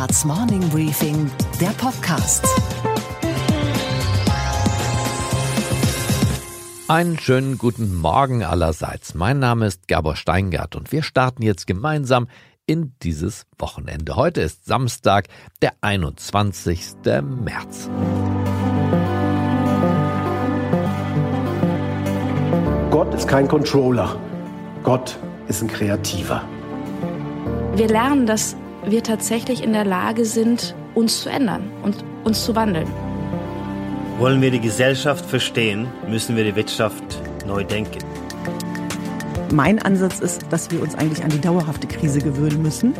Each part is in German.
Handelsblatts Morning Briefing, der Podcast. Einen schönen guten Morgen allerseits. Mein Name ist Gabor Steingart und wir starten jetzt gemeinsam in dieses Wochenende. Heute ist Samstag, der 21. März. Gott ist kein Controller. Gott ist ein Kreativer. Wir lernen, dass wir tatsächlich in der Lage sind, uns zu ändern und uns zu wandeln. Wollen wir die Gesellschaft verstehen, müssen wir die Wirtschaft neu denken. Mein Ansatz ist, dass wir uns eigentlich an die dauerhafte Krise gewöhnen müssen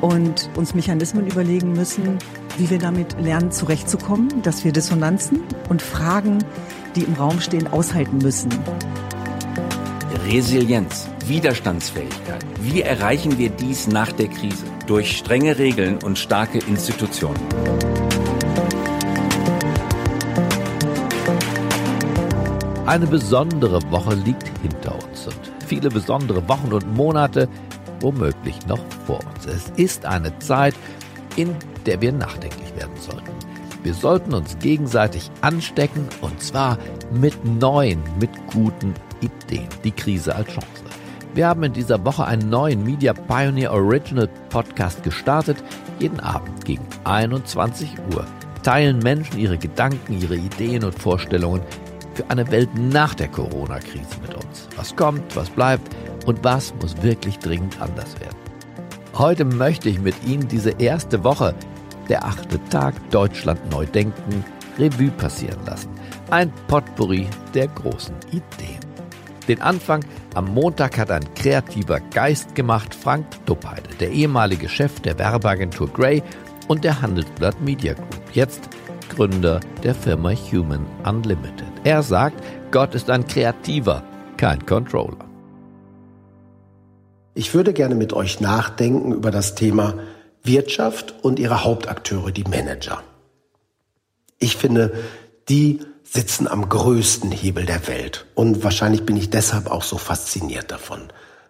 und uns Mechanismen überlegen müssen, wie wir damit lernen, zurechtzukommen, dass wir Dissonanzen und Fragen, die im Raum stehen, aushalten müssen. Resilienz, Widerstandsfähigkeit. Wie erreichen wir dies nach der Krise? Durch strenge Regeln und starke Institutionen. Eine besondere Woche liegt hinter uns und viele besondere Wochen und Monate womöglich noch vor uns. Es ist eine Zeit, in der wir nachdenklich werden sollten. Wir sollten uns gegenseitig anstecken und zwar mit neuen, mit guten Ideen. Die Krise als Chance. Wir haben in dieser Woche einen neuen Media Pioneer Original Podcast gestartet. Jeden Abend gegen 21 Uhr teilen Menschen ihre Gedanken, ihre Ideen und Vorstellungen für eine Welt nach der Corona-Krise mit uns. Was kommt, was bleibt und was muss wirklich dringend anders werden. Heute möchte ich mit Ihnen diese erste Woche, der achte Tag Deutschland neu denken, Revue passieren lassen. Ein Potpourri der großen Ideen. Den Anfang am Montag hat ein kreativer Geist gemacht, Frank Duppheide, der ehemalige Chef der Werbeagentur Grey und der Handelsblatt Media Group, jetzt Gründer der Firma Human Unlimited. Er sagt, Gott ist ein Kreativer, kein Controller. Ich würde gerne mit euch nachdenken über das Thema Wirtschaft und ihre Hauptakteure, die Manager. Ich finde, die sitzen am größten Hebel der Welt. Und wahrscheinlich bin ich deshalb auch so fasziniert davon.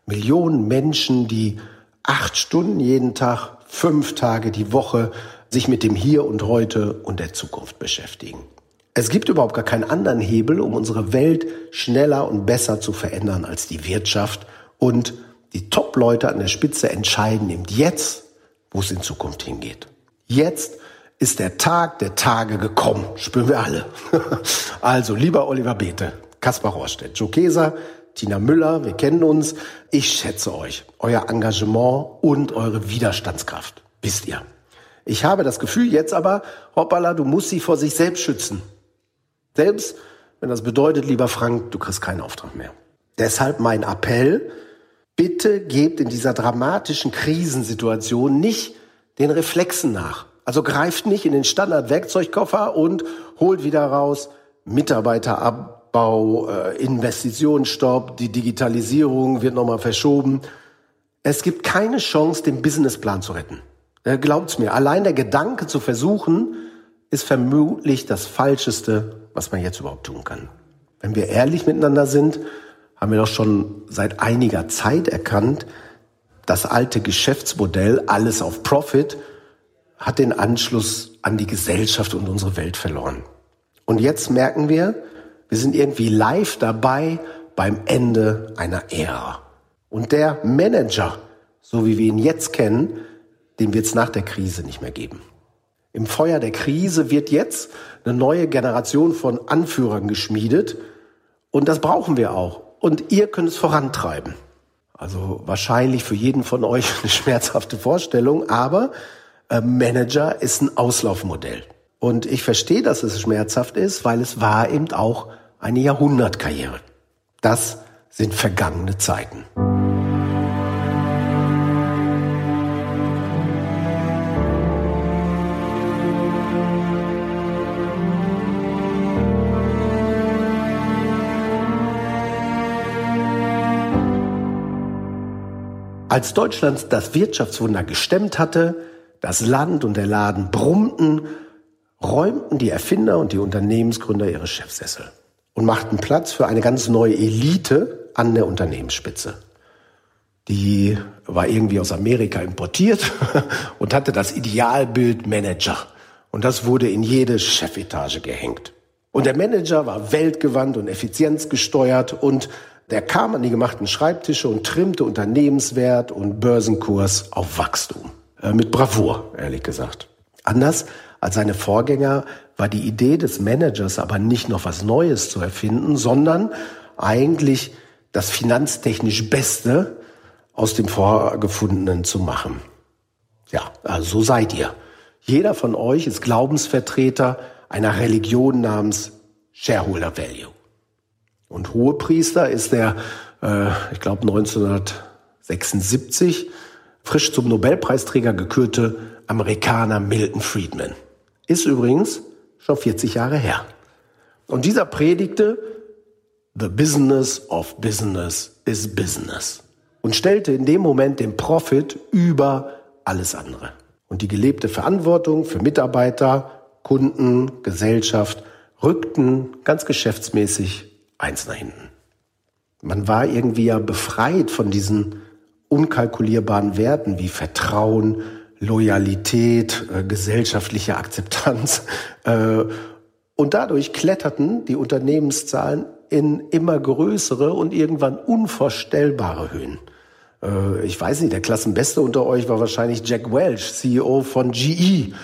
Millionen Menschen, die acht Stunden jeden Tag, fünf Tage die Woche sich mit dem Hier und Heute und der Zukunft beschäftigen. Es gibt überhaupt gar keinen anderen Hebel, um unsere Welt schneller und besser zu verändern als die Wirtschaft. Und die Top-Leute an der Spitze entscheiden eben jetzt, wo es in Zukunft hingeht. Jetzt ist der Tag der Tage gekommen. Spüren wir alle. also, lieber Oliver Bete, Kaspar Rohrstedt, Joe Keser, Tina Müller, wir kennen uns. Ich schätze euch, euer Engagement und eure Widerstandskraft. Wisst ihr. Ich habe das Gefühl jetzt aber, hoppala, du musst sie vor sich selbst schützen. Selbst wenn das bedeutet, lieber Frank, du kriegst keinen Auftrag mehr. Deshalb mein Appell, bitte gebt in dieser dramatischen Krisensituation nicht den Reflexen nach. Also greift nicht in den Standard-Werkzeugkoffer und holt wieder raus Mitarbeiterabbau, äh, Investitionsstopp, die Digitalisierung wird nochmal verschoben. Es gibt keine Chance, den Businessplan zu retten. Äh, glaubt's mir, allein der Gedanke zu versuchen, ist vermutlich das Falscheste, was man jetzt überhaupt tun kann. Wenn wir ehrlich miteinander sind, haben wir doch schon seit einiger Zeit erkannt, das alte Geschäftsmodell, alles auf Profit, hat den Anschluss an die Gesellschaft und unsere Welt verloren. Und jetzt merken wir, wir sind irgendwie live dabei beim Ende einer Ära. Und der Manager, so wie wir ihn jetzt kennen, den wird es nach der Krise nicht mehr geben. Im Feuer der Krise wird jetzt eine neue Generation von Anführern geschmiedet. Und das brauchen wir auch. Und ihr könnt es vorantreiben. Also wahrscheinlich für jeden von euch eine schmerzhafte Vorstellung, aber Manager ist ein Auslaufmodell. Und ich verstehe, dass es schmerzhaft ist, weil es war eben auch eine Jahrhundertkarriere. Das sind vergangene Zeiten. Als Deutschland das Wirtschaftswunder gestemmt hatte, das Land und der Laden brummten, räumten die Erfinder und die Unternehmensgründer ihre Chefsessel und machten Platz für eine ganz neue Elite an der Unternehmensspitze. die war irgendwie aus Amerika importiert und hatte das Idealbild Manager. Und das wurde in jede Chefetage gehängt. Und der Manager war weltgewandt und effizienzgesteuert und der kam an die gemachten Schreibtische und trimmte Unternehmenswert und Börsenkurs auf Wachstum. Äh, mit Bravour, ehrlich gesagt. Anders als seine Vorgänger war die Idee des Managers aber nicht noch was Neues zu erfinden, sondern eigentlich das finanztechnisch Beste aus dem Vorgefundenen zu machen. Ja, also so seid ihr. Jeder von euch ist Glaubensvertreter einer Religion namens Shareholder Value. Und Hohepriester ist der, äh, ich glaube 1976, frisch zum Nobelpreisträger gekürte Amerikaner Milton Friedman. Ist übrigens schon 40 Jahre her. Und dieser predigte, The business of business is business. Und stellte in dem Moment den Profit über alles andere. Und die gelebte Verantwortung für Mitarbeiter, Kunden, Gesellschaft rückten ganz geschäftsmäßig eins nach hinten. Man war irgendwie ja befreit von diesen unkalkulierbaren Werten wie Vertrauen, Loyalität, äh, gesellschaftliche Akzeptanz. Äh, und dadurch kletterten die Unternehmenszahlen in immer größere und irgendwann unvorstellbare Höhen. Äh, ich weiß nicht, der Klassenbeste unter euch war wahrscheinlich Jack Welch, CEO von GE,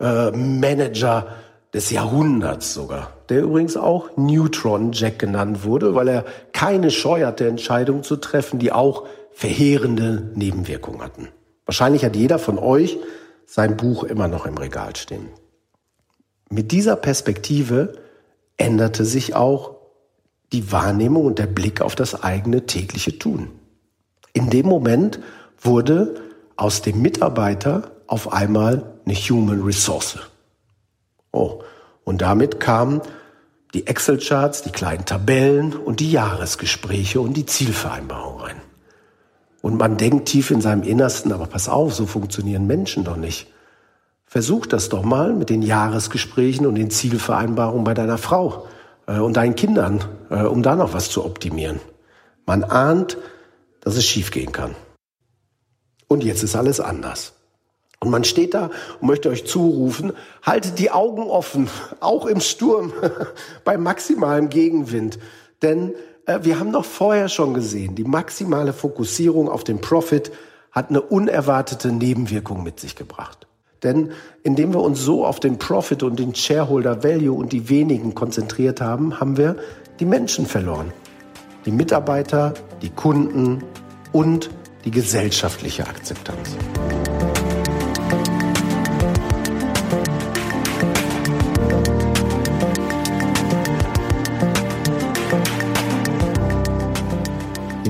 äh, Manager des Jahrhunderts sogar, der übrigens auch Neutron Jack genannt wurde, weil er keine Scheu hatte, Entscheidungen zu treffen, die auch verheerende Nebenwirkungen hatten. Wahrscheinlich hat jeder von euch sein Buch immer noch im Regal stehen. Mit dieser Perspektive änderte sich auch die Wahrnehmung und der Blick auf das eigene tägliche Tun. In dem Moment wurde aus dem Mitarbeiter auf einmal eine Human Resource. Oh, und damit kamen die Excel-Charts, die kleinen Tabellen und die Jahresgespräche und die Zielvereinbarung rein. Und man denkt tief in seinem Innersten, aber pass auf, so funktionieren Menschen doch nicht. Versuch das doch mal mit den Jahresgesprächen und den Zielvereinbarungen bei deiner Frau äh, und deinen Kindern, äh, um da noch was zu optimieren. Man ahnt, dass es schiefgehen kann. Und jetzt ist alles anders. Und man steht da und möchte euch zurufen, haltet die Augen offen, auch im Sturm, bei maximalem Gegenwind. Denn wir haben doch vorher schon gesehen, die maximale Fokussierung auf den Profit hat eine unerwartete Nebenwirkung mit sich gebracht. Denn indem wir uns so auf den Profit und den Shareholder Value und die wenigen konzentriert haben, haben wir die Menschen verloren. Die Mitarbeiter, die Kunden und die gesellschaftliche Akzeptanz.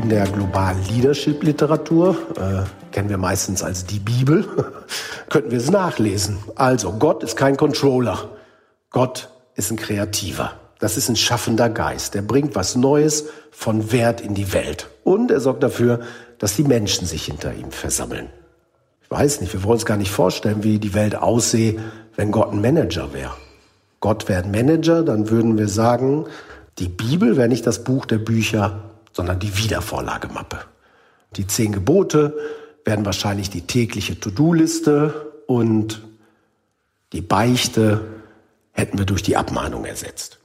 In der globalen Leadership-Literatur, äh, kennen wir meistens als die Bibel, könnten wir es nachlesen. Also, Gott ist kein Controller. Gott ist ein Kreativer. Das ist ein schaffender Geist. Der bringt was Neues von Wert in die Welt. Und er sorgt dafür, dass die Menschen sich hinter ihm versammeln. Ich weiß nicht, wir wollen uns gar nicht vorstellen, wie die Welt aussehe, wenn Gott ein Manager wäre. Gott wäre ein Manager, dann würden wir sagen, die Bibel wäre nicht das Buch der Bücher, sondern die Wiedervorlagemappe. Die zehn Gebote werden wahrscheinlich die tägliche To-Do-Liste und die Beichte hätten wir durch die Abmahnung ersetzt.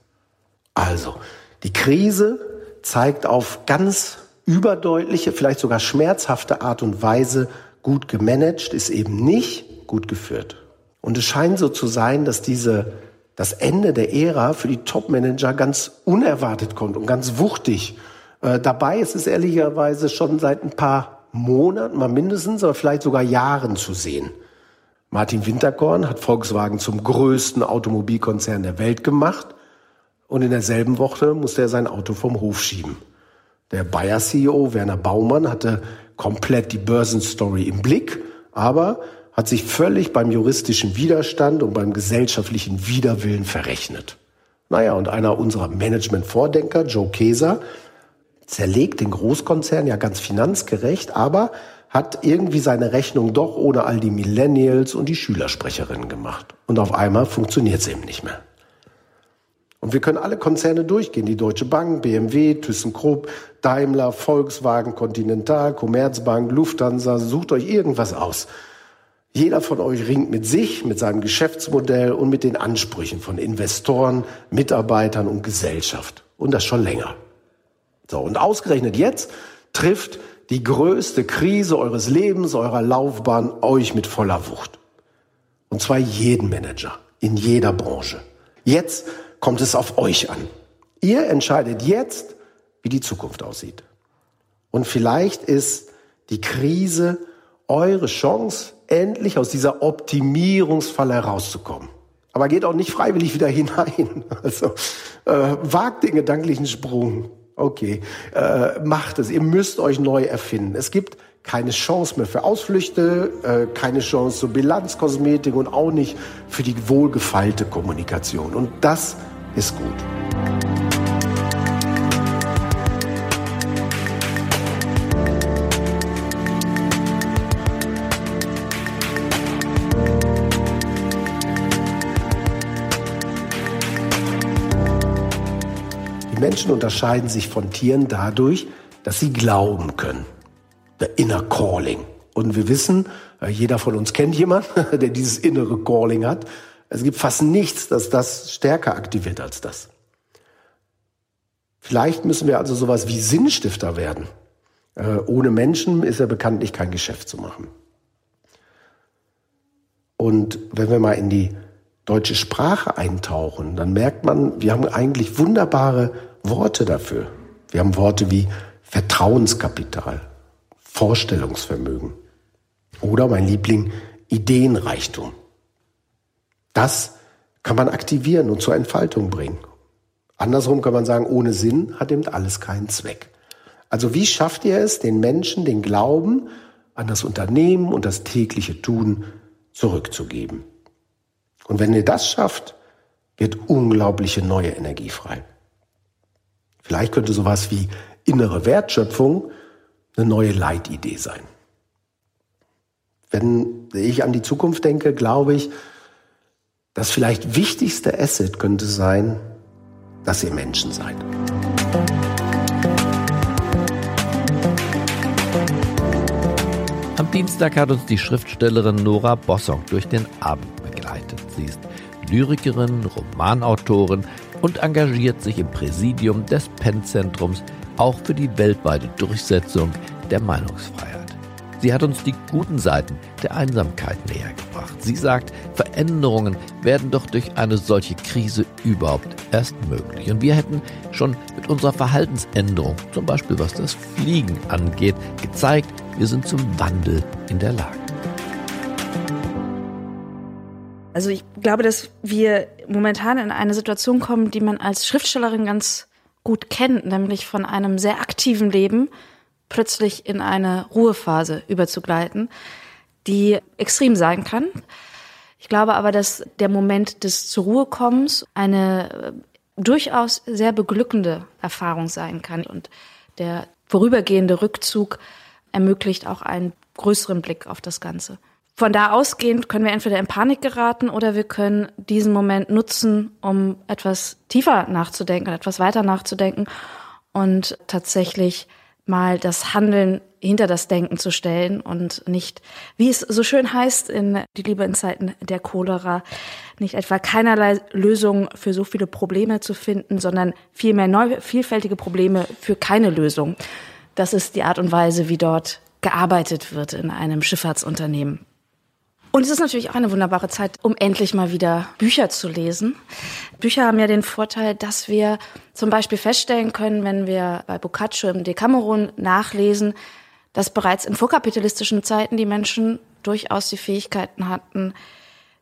Also, die Krise zeigt auf ganz überdeutliche, vielleicht sogar schmerzhafte Art und Weise, gut gemanagt ist eben nicht gut geführt. Und es scheint so zu sein, dass diese, das Ende der Ära für die Top-Manager ganz unerwartet kommt und ganz wuchtig äh, dabei ist es ehrlicherweise schon seit ein paar Monaten, mal mindestens, aber vielleicht sogar Jahren zu sehen. Martin Winterkorn hat Volkswagen zum größten Automobilkonzern der Welt gemacht und in derselben Woche musste er sein Auto vom Hof schieben. Der Bayer-CEO Werner Baumann hatte komplett die Börsenstory im Blick, aber hat sich völlig beim juristischen Widerstand und beim gesellschaftlichen Widerwillen verrechnet. Naja, und einer unserer Management-Vordenker, Joe Keser, zerlegt den Großkonzern ja ganz finanzgerecht, aber hat irgendwie seine Rechnung doch ohne all die Millennials und die Schülersprecherinnen gemacht. Und auf einmal funktioniert es eben nicht mehr. Und wir können alle Konzerne durchgehen. Die Deutsche Bank, BMW, ThyssenKrupp, Daimler, Volkswagen, Continental, Commerzbank, Lufthansa. Sucht euch irgendwas aus. Jeder von euch ringt mit sich, mit seinem Geschäftsmodell und mit den Ansprüchen von Investoren, Mitarbeitern und Gesellschaft. Und das schon länger. So, und ausgerechnet jetzt trifft die größte Krise eures Lebens, eurer Laufbahn euch mit voller Wucht. Und zwar jeden Manager in jeder Branche. Jetzt kommt es auf euch an. Ihr entscheidet jetzt, wie die Zukunft aussieht. Und vielleicht ist die Krise eure Chance, endlich aus dieser Optimierungsfalle herauszukommen. Aber geht auch nicht freiwillig wieder hinein. Also äh, wagt den gedanklichen Sprung. Okay, äh, macht es. Ihr müsst euch neu erfinden. Es gibt keine Chance mehr für Ausflüchte, äh, keine Chance zur Bilanzkosmetik und auch nicht für die wohlgefeilte Kommunikation. Und das ist gut. Menschen unterscheiden sich von Tieren dadurch, dass sie glauben können. The inner calling. Und wir wissen, äh, jeder von uns kennt jemanden, der dieses innere Calling hat. Es gibt fast nichts, das das stärker aktiviert als das. Vielleicht müssen wir also sowas wie Sinnstifter werden. Äh, ohne Menschen ist ja bekanntlich kein Geschäft zu machen. Und wenn wir mal in die deutsche Sprache eintauchen, dann merkt man, wir haben eigentlich wunderbare Worte dafür. Wir haben Worte wie Vertrauenskapital, Vorstellungsvermögen oder mein Liebling Ideenreichtum. Das kann man aktivieren und zur Entfaltung bringen. Andersrum kann man sagen, ohne Sinn hat eben alles keinen Zweck. Also wie schafft ihr es, den Menschen den Glauben an das Unternehmen und das tägliche Tun zurückzugeben? Und wenn ihr das schafft, wird unglaubliche neue Energie frei. Vielleicht könnte sowas wie innere Wertschöpfung eine neue Leitidee sein. Wenn ich an die Zukunft denke, glaube ich, das vielleicht wichtigste Asset könnte sein, dass ihr Menschen seid. Am Dienstag hat uns die Schriftstellerin Nora Bossong durch den Abend begleitet. Sie ist Lyrikerin, Romanautorin und engagiert sich im Präsidium des Penn-Zentrums auch für die weltweite Durchsetzung der Meinungsfreiheit. Sie hat uns die guten Seiten der Einsamkeit näher gebracht. Sie sagt, Veränderungen werden doch durch eine solche Krise überhaupt erst möglich. Und wir hätten schon mit unserer Verhaltensänderung, zum Beispiel was das Fliegen angeht, gezeigt, wir sind zum Wandel in der Lage. Also ich glaube, dass wir momentan in eine Situation kommen, die man als Schriftstellerin ganz gut kennt, nämlich von einem sehr aktiven Leben plötzlich in eine Ruhephase überzugleiten, die extrem sein kann. Ich glaube aber, dass der Moment des zur Ruhe kommens eine äh, durchaus sehr beglückende Erfahrung sein kann und der vorübergehende Rückzug ermöglicht auch einen größeren Blick auf das Ganze. Von da ausgehend können wir entweder in Panik geraten oder wir können diesen Moment nutzen, um etwas tiefer nachzudenken, etwas weiter nachzudenken und tatsächlich mal das Handeln hinter das Denken zu stellen und nicht, wie es so schön heißt in Die Liebe in Zeiten der Cholera, nicht etwa keinerlei Lösung für so viele Probleme zu finden, sondern vielmehr neu, vielfältige Probleme für keine Lösung. Das ist die Art und Weise, wie dort gearbeitet wird in einem Schifffahrtsunternehmen. Und es ist natürlich auch eine wunderbare Zeit, um endlich mal wieder Bücher zu lesen. Bücher haben ja den Vorteil, dass wir zum Beispiel feststellen können, wenn wir bei Boccaccio im Decameron nachlesen, dass bereits in vorkapitalistischen Zeiten die Menschen durchaus die Fähigkeiten hatten,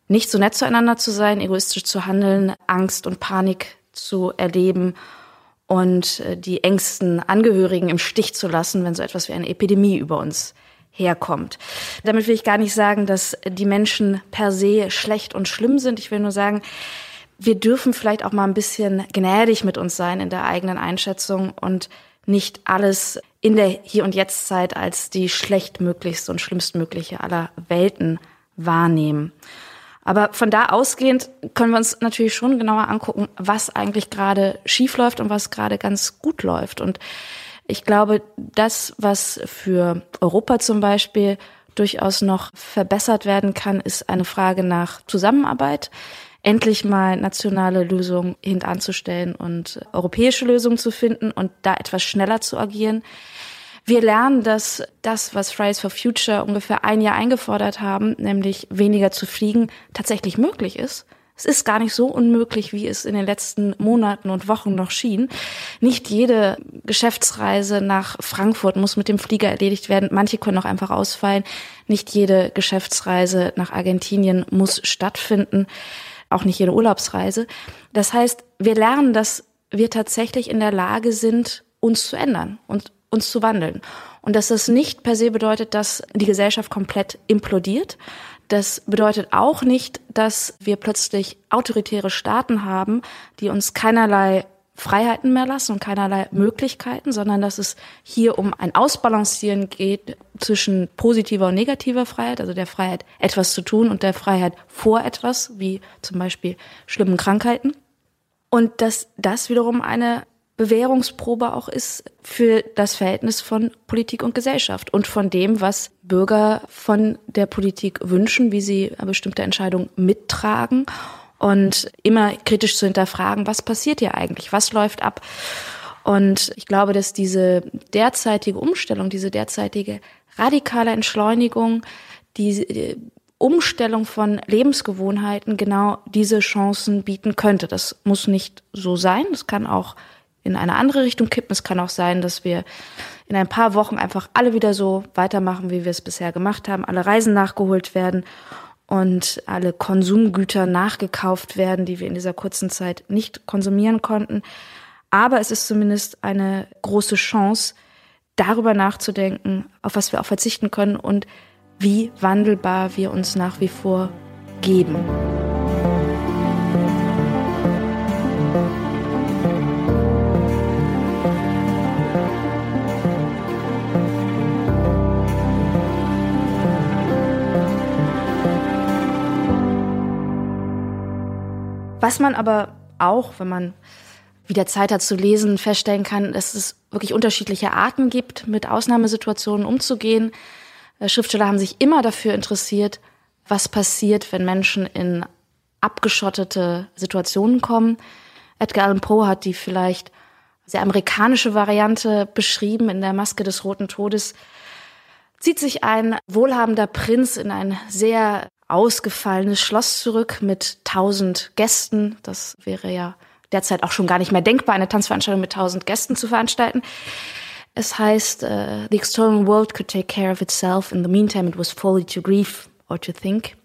nicht so nett zueinander zu sein, egoistisch zu handeln, Angst und Panik zu erleben und äh, die engsten Angehörigen im Stich zu lassen, wenn so etwas wie eine Epidemie über uns herkommt. Damit will ich gar nicht sagen, dass die Menschen per se schlecht und schlimm sind. Ich will nur sagen, wir dürfen vielleicht auch mal ein bisschen gnädig mit uns sein in der eigenen Einschätzung und nicht alles in der Hier- und Jetzt-Zeit als die schlechtmöglichste und schlimmstmögliche aller Welten wahrnehmen. Aber von da ausgehend können wir uns natürlich schon genauer angucken, was eigentlich gerade schief läuft und was gerade ganz gut läuft. Und ich glaube, das, was für Europa zum Beispiel durchaus noch verbessert werden kann, ist eine Frage nach Zusammenarbeit endlich mal nationale Lösungen hintanzustellen und europäische Lösungen zu finden und da etwas schneller zu agieren. Wir lernen, dass das, was Fridays for Future ungefähr ein Jahr eingefordert haben, nämlich weniger zu fliegen, tatsächlich möglich ist. Es ist gar nicht so unmöglich, wie es in den letzten Monaten und Wochen noch schien. Nicht jede Geschäftsreise nach Frankfurt muss mit dem Flieger erledigt werden. Manche können auch einfach ausfallen. Nicht jede Geschäftsreise nach Argentinien muss stattfinden auch nicht jede Urlaubsreise. Das heißt, wir lernen, dass wir tatsächlich in der Lage sind, uns zu ändern und uns zu wandeln. Und dass das nicht per se bedeutet, dass die Gesellschaft komplett implodiert. Das bedeutet auch nicht, dass wir plötzlich autoritäre Staaten haben, die uns keinerlei Freiheiten mehr lassen und keinerlei Möglichkeiten, sondern dass es hier um ein Ausbalancieren geht zwischen positiver und negativer Freiheit, also der Freiheit, etwas zu tun und der Freiheit vor etwas, wie zum Beispiel schlimmen Krankheiten. Und dass das wiederum eine Bewährungsprobe auch ist für das Verhältnis von Politik und Gesellschaft und von dem, was Bürger von der Politik wünschen, wie sie bestimmte Entscheidungen mittragen und immer kritisch zu hinterfragen, was passiert hier eigentlich, was läuft ab. Und ich glaube, dass diese derzeitige Umstellung, diese derzeitige radikale Entschleunigung, die Umstellung von Lebensgewohnheiten genau diese Chancen bieten könnte. Das muss nicht so sein. Es kann auch in eine andere Richtung kippen. Es kann auch sein, dass wir in ein paar Wochen einfach alle wieder so weitermachen, wie wir es bisher gemacht haben, alle Reisen nachgeholt werden und alle Konsumgüter nachgekauft werden, die wir in dieser kurzen Zeit nicht konsumieren konnten. Aber es ist zumindest eine große Chance, darüber nachzudenken, auf was wir auch verzichten können und wie wandelbar wir uns nach wie vor geben. Was man aber auch, wenn man wieder Zeit hat zu lesen, feststellen kann, dass es wirklich unterschiedliche Arten gibt, mit Ausnahmesituationen umzugehen. Äh, Schriftsteller haben sich immer dafür interessiert, was passiert, wenn Menschen in abgeschottete Situationen kommen. Edgar Allan Poe hat die vielleicht sehr amerikanische Variante beschrieben in der Maske des Roten Todes. Zieht sich ein wohlhabender Prinz in ein sehr ausgefallenes Schloss zurück mit tausend Gästen. Das wäre ja derzeit auch schon gar nicht mehr denkbar, eine Tanzveranstaltung mit tausend Gästen zu veranstalten. Es heißt, uh, the external world could take care of itself. In the meantime, it was folly to grieve or to think.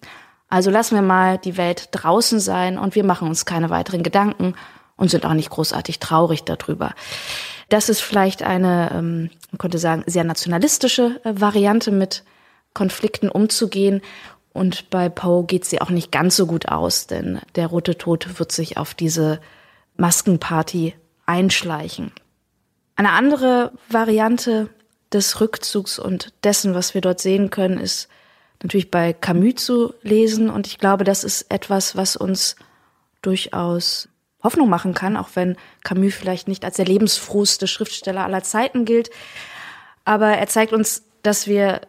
Also lassen wir mal die Welt draußen sein und wir machen uns keine weiteren Gedanken und sind auch nicht großartig traurig darüber. Das ist vielleicht eine, ähm, man könnte sagen, sehr nationalistische äh, Variante mit Konflikten umzugehen. Und bei Poe geht sie auch nicht ganz so gut aus, denn der Rote Tod wird sich auf diese Maskenparty einschleichen. Eine andere Variante des Rückzugs und dessen, was wir dort sehen können, ist natürlich bei Camus zu lesen. Und ich glaube, das ist etwas, was uns durchaus Hoffnung machen kann, auch wenn Camus vielleicht nicht als der lebensfrohste Schriftsteller aller Zeiten gilt. Aber er zeigt uns, dass wir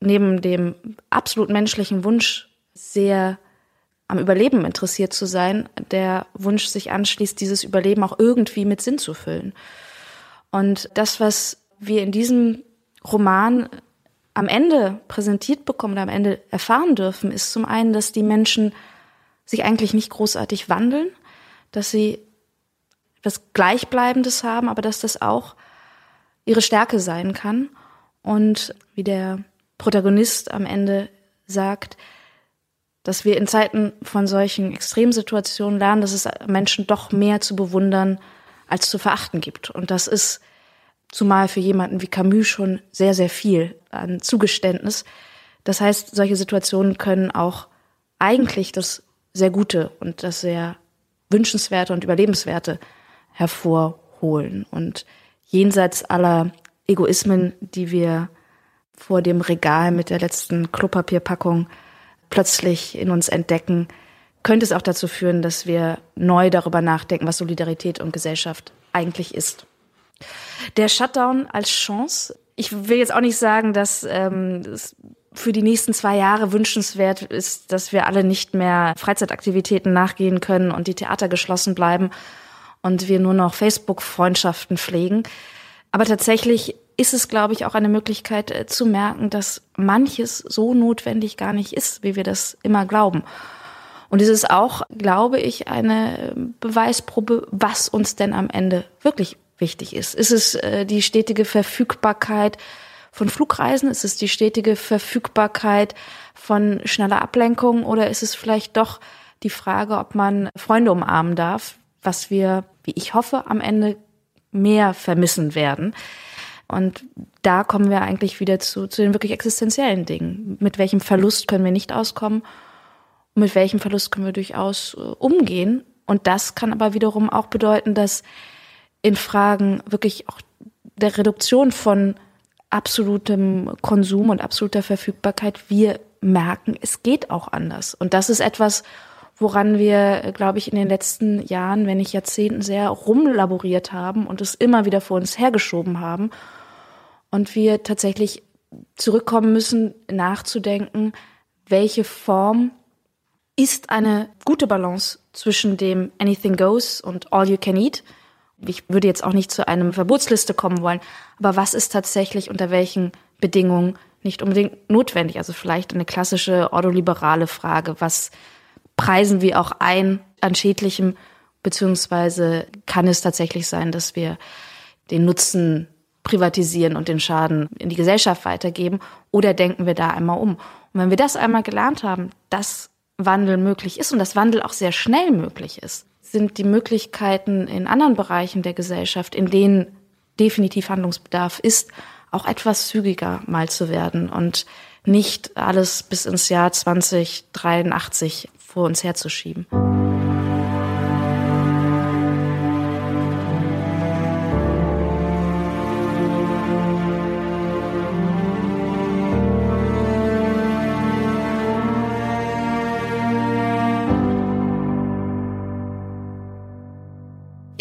neben dem absolut menschlichen Wunsch, sehr am Überleben interessiert zu sein, der Wunsch sich anschließt, dieses Überleben auch irgendwie mit Sinn zu füllen. Und das, was wir in diesem Roman am Ende präsentiert bekommen oder am Ende erfahren dürfen, ist zum einen, dass die Menschen sich eigentlich nicht großartig wandeln, dass sie etwas Gleichbleibendes haben, aber dass das auch ihre Stärke sein kann. Und wie der Protagonist am Ende sagt, dass wir in Zeiten von solchen Extremsituationen lernen, dass es Menschen doch mehr zu bewundern als zu verachten gibt. Und das ist zumal für jemanden wie Camus schon sehr, sehr viel an Zugeständnis. Das heißt, solche Situationen können auch eigentlich das sehr Gute und das sehr Wünschenswerte und Überlebenswerte hervorholen. Und jenseits aller Egoismen, die wir vor dem Regal mit der letzten Klopapierpackung plötzlich in uns entdecken, könnte es auch dazu führen, dass wir neu darüber nachdenken, was Solidarität und Gesellschaft eigentlich ist. Der Shutdown als Chance. Ich will jetzt auch nicht sagen, dass ähm, es für die nächsten zwei Jahre wünschenswert ist, dass wir alle nicht mehr Freizeitaktivitäten nachgehen können und die Theater geschlossen bleiben und wir nur noch Facebook-Freundschaften pflegen. Aber tatsächlich ist es, glaube ich, auch eine Möglichkeit äh, zu merken, dass manches so notwendig gar nicht ist, wie wir das immer glauben. Und es ist auch, glaube ich, eine Beweisprobe, was uns denn am Ende wirklich wichtig ist. Ist es äh, die stetige Verfügbarkeit von Flugreisen? Ist es die stetige Verfügbarkeit von schneller Ablenkung? Oder ist es vielleicht doch die Frage, ob man Freunde umarmen darf, was wir, wie ich hoffe, am Ende mehr vermissen werden? Und da kommen wir eigentlich wieder zu, zu den wirklich existenziellen Dingen. Mit welchem Verlust können wir nicht auskommen? Und mit welchem Verlust können wir durchaus äh, umgehen? Und das kann aber wiederum auch bedeuten, dass in Fragen wirklich auch der Reduktion von absolutem Konsum und absoluter Verfügbarkeit wir merken, es geht auch anders. Und das ist etwas, woran wir, glaube ich, in den letzten Jahren, wenn nicht Jahrzehnten, sehr rumlaboriert haben und es immer wieder vor uns hergeschoben haben. Und wir tatsächlich zurückkommen müssen, nachzudenken, welche Form ist eine gute Balance zwischen dem Anything Goes und All You Can Eat ich würde jetzt auch nicht zu einem Verbotsliste kommen wollen, aber was ist tatsächlich unter welchen Bedingungen nicht unbedingt notwendig? Also vielleicht eine klassische ordoliberale Frage, was preisen wir auch ein an schädlichem, beziehungsweise kann es tatsächlich sein, dass wir den Nutzen privatisieren und den Schaden in die Gesellschaft weitergeben oder denken wir da einmal um? Und wenn wir das einmal gelernt haben, dass Wandel möglich ist und dass Wandel auch sehr schnell möglich ist, sind die Möglichkeiten in anderen Bereichen der Gesellschaft, in denen definitiv Handlungsbedarf ist, auch etwas zügiger mal zu werden und nicht alles bis ins Jahr 2083 vor uns herzuschieben.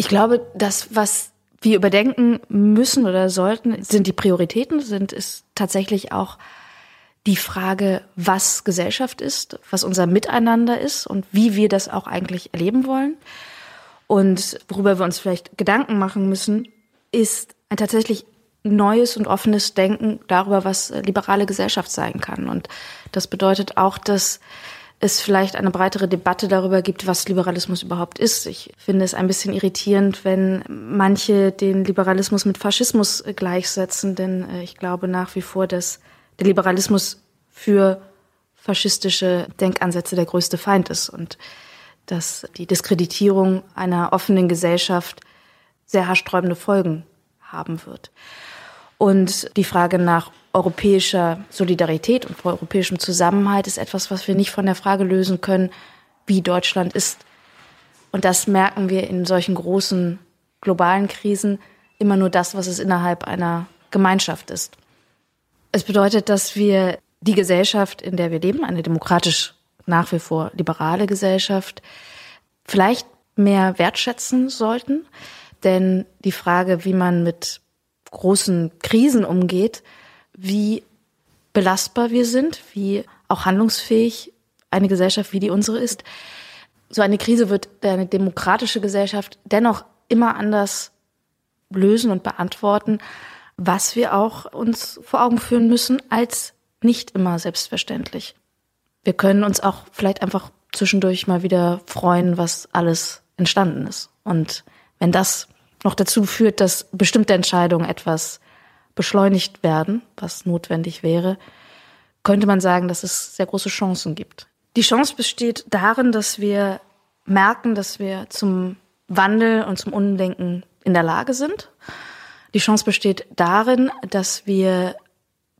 Ich glaube, das, was wir überdenken müssen oder sollten, sind die Prioritäten, sind es tatsächlich auch die Frage, was Gesellschaft ist, was unser Miteinander ist und wie wir das auch eigentlich erleben wollen. Und worüber wir uns vielleicht Gedanken machen müssen, ist ein tatsächlich neues und offenes Denken darüber, was liberale Gesellschaft sein kann. Und das bedeutet auch, dass es vielleicht eine breitere Debatte darüber gibt, was Liberalismus überhaupt ist. Ich finde es ein bisschen irritierend, wenn manche den Liberalismus mit Faschismus gleichsetzen, denn äh, ich glaube nach wie vor, dass der Liberalismus für faschistische Denkansätze der größte Feind ist und dass die Diskreditierung einer offenen Gesellschaft sehr haarsträubende Folgen haben wird. Und die Frage nach europäischer Solidarität und europäischem Zusammenhalt ist etwas, was wir nicht von der Frage lösen können, wie Deutschland ist. Und das merken wir in solchen großen globalen Krisen immer nur das, was es innerhalb einer Gemeinschaft ist. Es bedeutet, dass wir die Gesellschaft, in der wir leben, eine demokratisch nach wie vor liberale Gesellschaft, vielleicht mehr wertschätzen sollten. Denn die Frage, wie man mit großen Krisen umgeht, wie belastbar wir sind, wie auch handlungsfähig eine Gesellschaft wie die unsere ist. So eine Krise wird eine demokratische Gesellschaft dennoch immer anders lösen und beantworten, was wir auch uns vor Augen führen müssen als nicht immer selbstverständlich. Wir können uns auch vielleicht einfach zwischendurch mal wieder freuen, was alles entstanden ist. Und wenn das noch dazu führt, dass bestimmte Entscheidungen etwas beschleunigt werden, was notwendig wäre, könnte man sagen, dass es sehr große Chancen gibt. Die Chance besteht darin, dass wir merken, dass wir zum Wandel und zum Umdenken in der Lage sind. Die Chance besteht darin, dass wir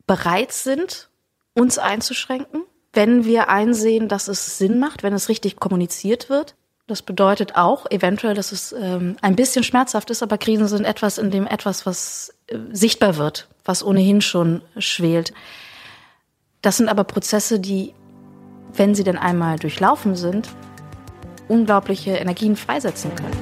bereit sind, uns einzuschränken, wenn wir einsehen, dass es Sinn macht, wenn es richtig kommuniziert wird. Das bedeutet auch eventuell, dass es ähm, ein bisschen schmerzhaft ist, aber Krisen sind etwas, in dem etwas, was äh, sichtbar wird, was ohnehin schon schwelt. Das sind aber Prozesse, die wenn sie denn einmal durchlaufen sind, unglaubliche Energien freisetzen können.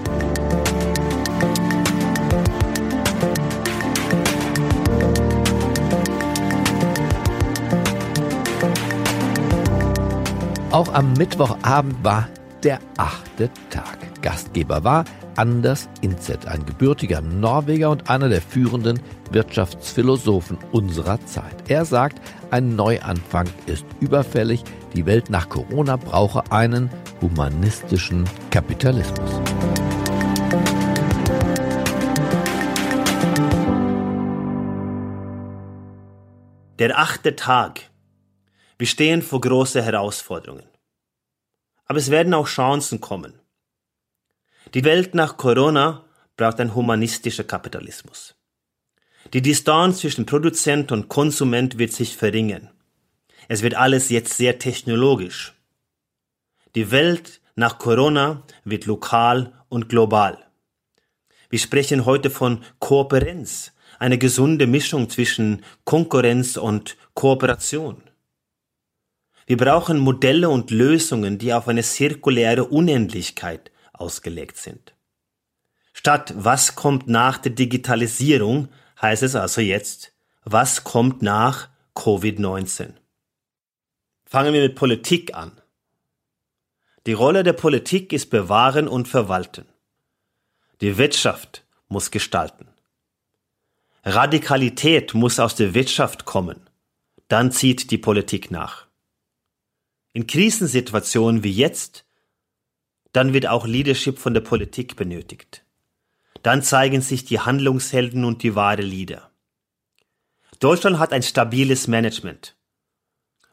Auch am Mittwochabend war der achte Tag. Gastgeber war Anders Inzet, ein gebürtiger Norweger und einer der führenden Wirtschaftsphilosophen unserer Zeit. Er sagt, ein Neuanfang ist überfällig, die Welt nach Corona brauche einen humanistischen Kapitalismus. Der achte Tag. Wir stehen vor große Herausforderungen. Aber es werden auch Chancen kommen. Die Welt nach Corona braucht einen humanistischen Kapitalismus. Die Distanz zwischen Produzent und Konsument wird sich verringern. Es wird alles jetzt sehr technologisch. Die Welt nach Corona wird lokal und global. Wir sprechen heute von Kooperenz, eine gesunde Mischung zwischen Konkurrenz und Kooperation. Wir brauchen Modelle und Lösungen, die auf eine zirkuläre Unendlichkeit ausgelegt sind. Statt was kommt nach der Digitalisierung heißt es also jetzt, was kommt nach Covid-19. Fangen wir mit Politik an. Die Rolle der Politik ist bewahren und verwalten. Die Wirtschaft muss gestalten. Radikalität muss aus der Wirtschaft kommen. Dann zieht die Politik nach. In Krisensituationen wie jetzt dann wird auch Leadership von der Politik benötigt. Dann zeigen sich die Handlungshelden und die wahre Leader. Deutschland hat ein stabiles Management.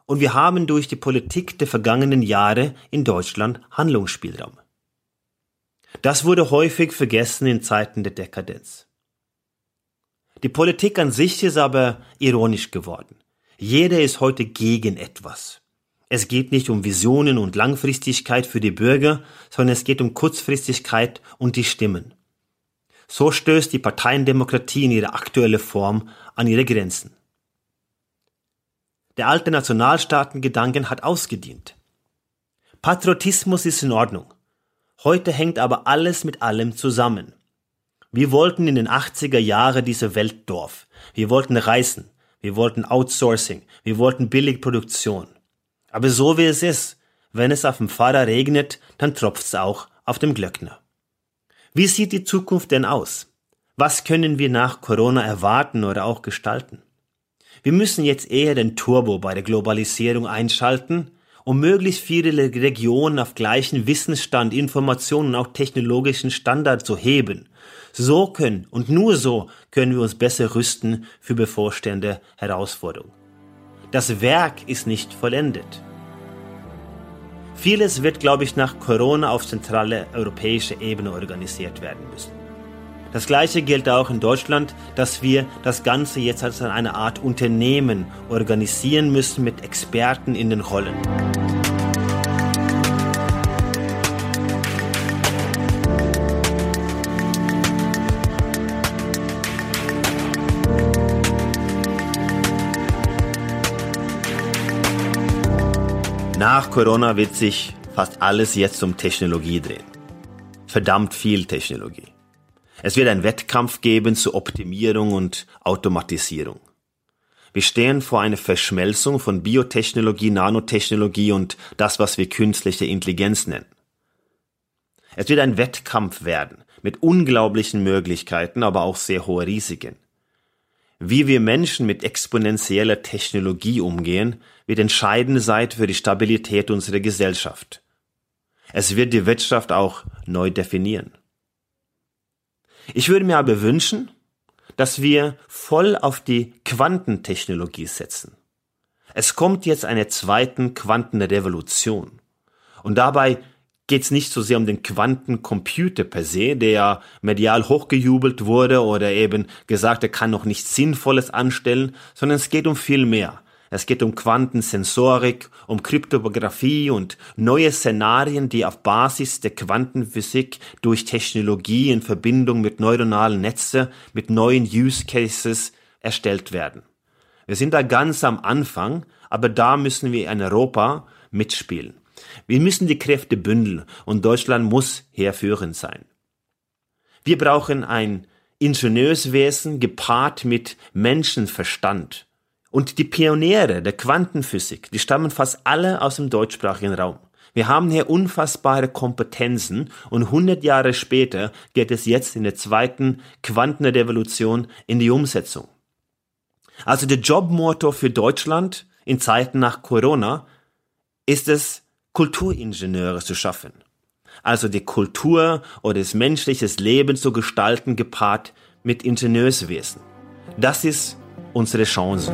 Und wir haben durch die Politik der vergangenen Jahre in Deutschland Handlungsspielraum. Das wurde häufig vergessen in Zeiten der Dekadenz. Die Politik an sich ist aber ironisch geworden. Jeder ist heute gegen etwas. Es geht nicht um Visionen und Langfristigkeit für die Bürger, sondern es geht um Kurzfristigkeit und die Stimmen. So stößt die Parteiendemokratie in ihrer aktuellen Form an ihre Grenzen. Der alte Nationalstaatengedanken hat ausgedient. Patriotismus ist in Ordnung. Heute hängt aber alles mit allem zusammen. Wir wollten in den 80er Jahren diese Weltdorf. Wir wollten reisen. Wir wollten Outsourcing. Wir wollten Billigproduktion. Aber so wie es ist, wenn es auf dem Pfarrer regnet, dann tropft's auch auf dem Glöckner. Wie sieht die Zukunft denn aus? Was können wir nach Corona erwarten oder auch gestalten? Wir müssen jetzt eher den Turbo bei der Globalisierung einschalten, um möglichst viele Regionen auf gleichen Wissensstand, Informationen und auch technologischen Standard zu heben. So können und nur so können wir uns besser rüsten für bevorstehende Herausforderungen. Das Werk ist nicht vollendet. Vieles wird, glaube ich, nach Corona auf zentrale europäische Ebene organisiert werden müssen. Das Gleiche gilt auch in Deutschland, dass wir das Ganze jetzt als eine Art Unternehmen organisieren müssen mit Experten in den Rollen. Nach Corona wird sich fast alles jetzt um Technologie drehen. Verdammt viel Technologie. Es wird einen Wettkampf geben zur Optimierung und Automatisierung. Wir stehen vor einer Verschmelzung von Biotechnologie, Nanotechnologie und das, was wir künstliche Intelligenz nennen. Es wird ein Wettkampf werden mit unglaublichen Möglichkeiten, aber auch sehr hohe Risiken. Wie wir Menschen mit exponentieller Technologie umgehen, wird entscheidend sein für die Stabilität unserer Gesellschaft. Es wird die Wirtschaft auch neu definieren. Ich würde mir aber wünschen, dass wir voll auf die Quantentechnologie setzen. Es kommt jetzt eine zweiten Quantenrevolution. Und dabei geht es nicht so sehr um den Quantencomputer per se, der medial hochgejubelt wurde oder eben gesagt, er kann noch nichts Sinnvolles anstellen, sondern es geht um viel mehr. Es geht um Quantensensorik, um Kryptographie und neue Szenarien, die auf Basis der Quantenphysik durch Technologie in Verbindung mit neuronalen Netzen, mit neuen Use Cases erstellt werden. Wir sind da ganz am Anfang, aber da müssen wir in Europa mitspielen. Wir müssen die Kräfte bündeln und Deutschland muss herführend sein. Wir brauchen ein Ingenieurswesen gepaart mit Menschenverstand. Und die Pioniere der Quantenphysik, die stammen fast alle aus dem deutschsprachigen Raum. Wir haben hier unfassbare Kompetenzen und 100 Jahre später geht es jetzt in der zweiten Quantenrevolution in die Umsetzung. Also der Jobmotto für Deutschland in Zeiten nach Corona ist es, Kulturingenieure zu schaffen. Also die Kultur oder das menschliche Leben zu gestalten, gepaart mit Ingenieurswesen. Das ist unsere Chance.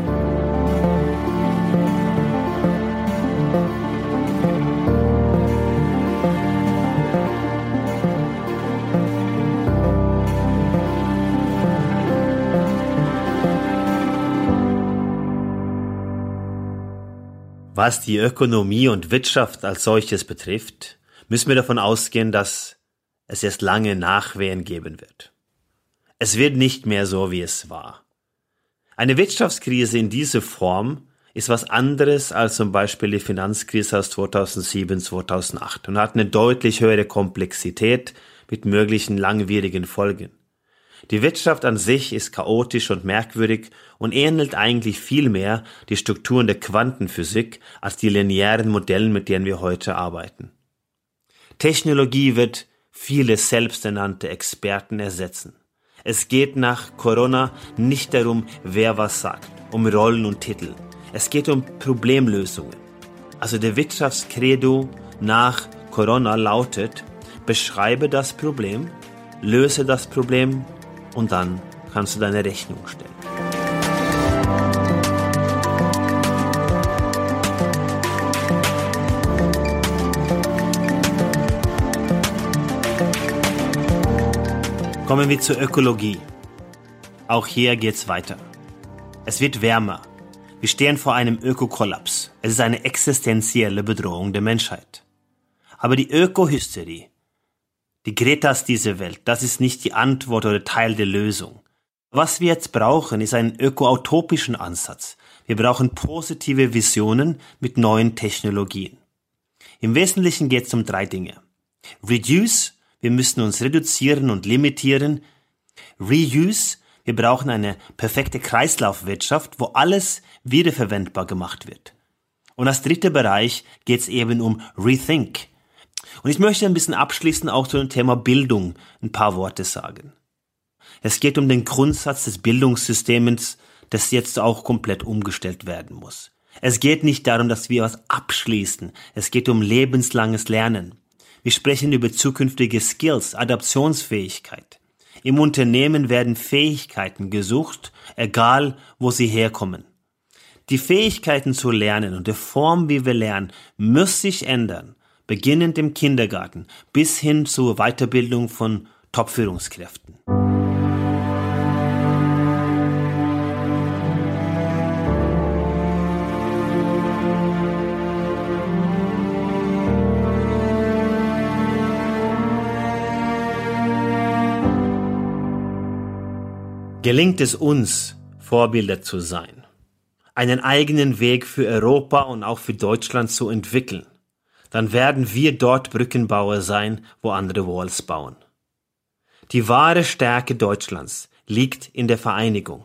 Was die Ökonomie und Wirtschaft als solches betrifft, müssen wir davon ausgehen, dass es erst lange Nachwehen geben wird. Es wird nicht mehr so, wie es war. Eine Wirtschaftskrise in dieser Form ist was anderes als zum Beispiel die Finanzkrise aus 2007, 2008 und hat eine deutlich höhere Komplexität mit möglichen langwierigen Folgen. Die Wirtschaft an sich ist chaotisch und merkwürdig und ähnelt eigentlich viel mehr die Strukturen der Quantenphysik als die linearen Modellen, mit denen wir heute arbeiten. Technologie wird viele selbsternannte Experten ersetzen. Es geht nach Corona nicht darum, wer was sagt, um Rollen und Titel. Es geht um Problemlösungen. Also der Wirtschaftskredo nach Corona lautet, beschreibe das Problem, löse das Problem und dann kannst du deine Rechnung stellen. Kommen wir zur Ökologie. Auch hier geht's weiter. Es wird wärmer. Wir stehen vor einem Ökokollaps. Es ist eine existenzielle Bedrohung der Menschheit. Aber die Ökohysterie die Gretas dieser Welt, das ist nicht die Antwort oder Teil der Lösung. Was wir jetzt brauchen, ist einen ökoautopischen Ansatz. Wir brauchen positive Visionen mit neuen Technologien. Im Wesentlichen geht es um drei Dinge. Reduce, wir müssen uns reduzieren und limitieren. Reuse, wir brauchen eine perfekte Kreislaufwirtschaft, wo alles wiederverwendbar gemacht wird. Und als dritter Bereich geht es eben um Rethink. Und ich möchte ein bisschen abschließend auch zu dem Thema Bildung ein paar Worte sagen. Es geht um den Grundsatz des Bildungssystems, das jetzt auch komplett umgestellt werden muss. Es geht nicht darum, dass wir was abschließen. Es geht um lebenslanges Lernen. Wir sprechen über zukünftige Skills, Adaptionsfähigkeit. Im Unternehmen werden Fähigkeiten gesucht, egal wo sie herkommen. Die Fähigkeiten zu lernen und die Form, wie wir lernen, muss sich ändern beginnend im Kindergarten bis hin zur Weiterbildung von Top-Führungskräften. Gelingt es uns, Vorbilder zu sein, einen eigenen Weg für Europa und auch für Deutschland zu entwickeln, dann werden wir dort Brückenbauer sein, wo andere Walls bauen. Die wahre Stärke Deutschlands liegt in der Vereinigung.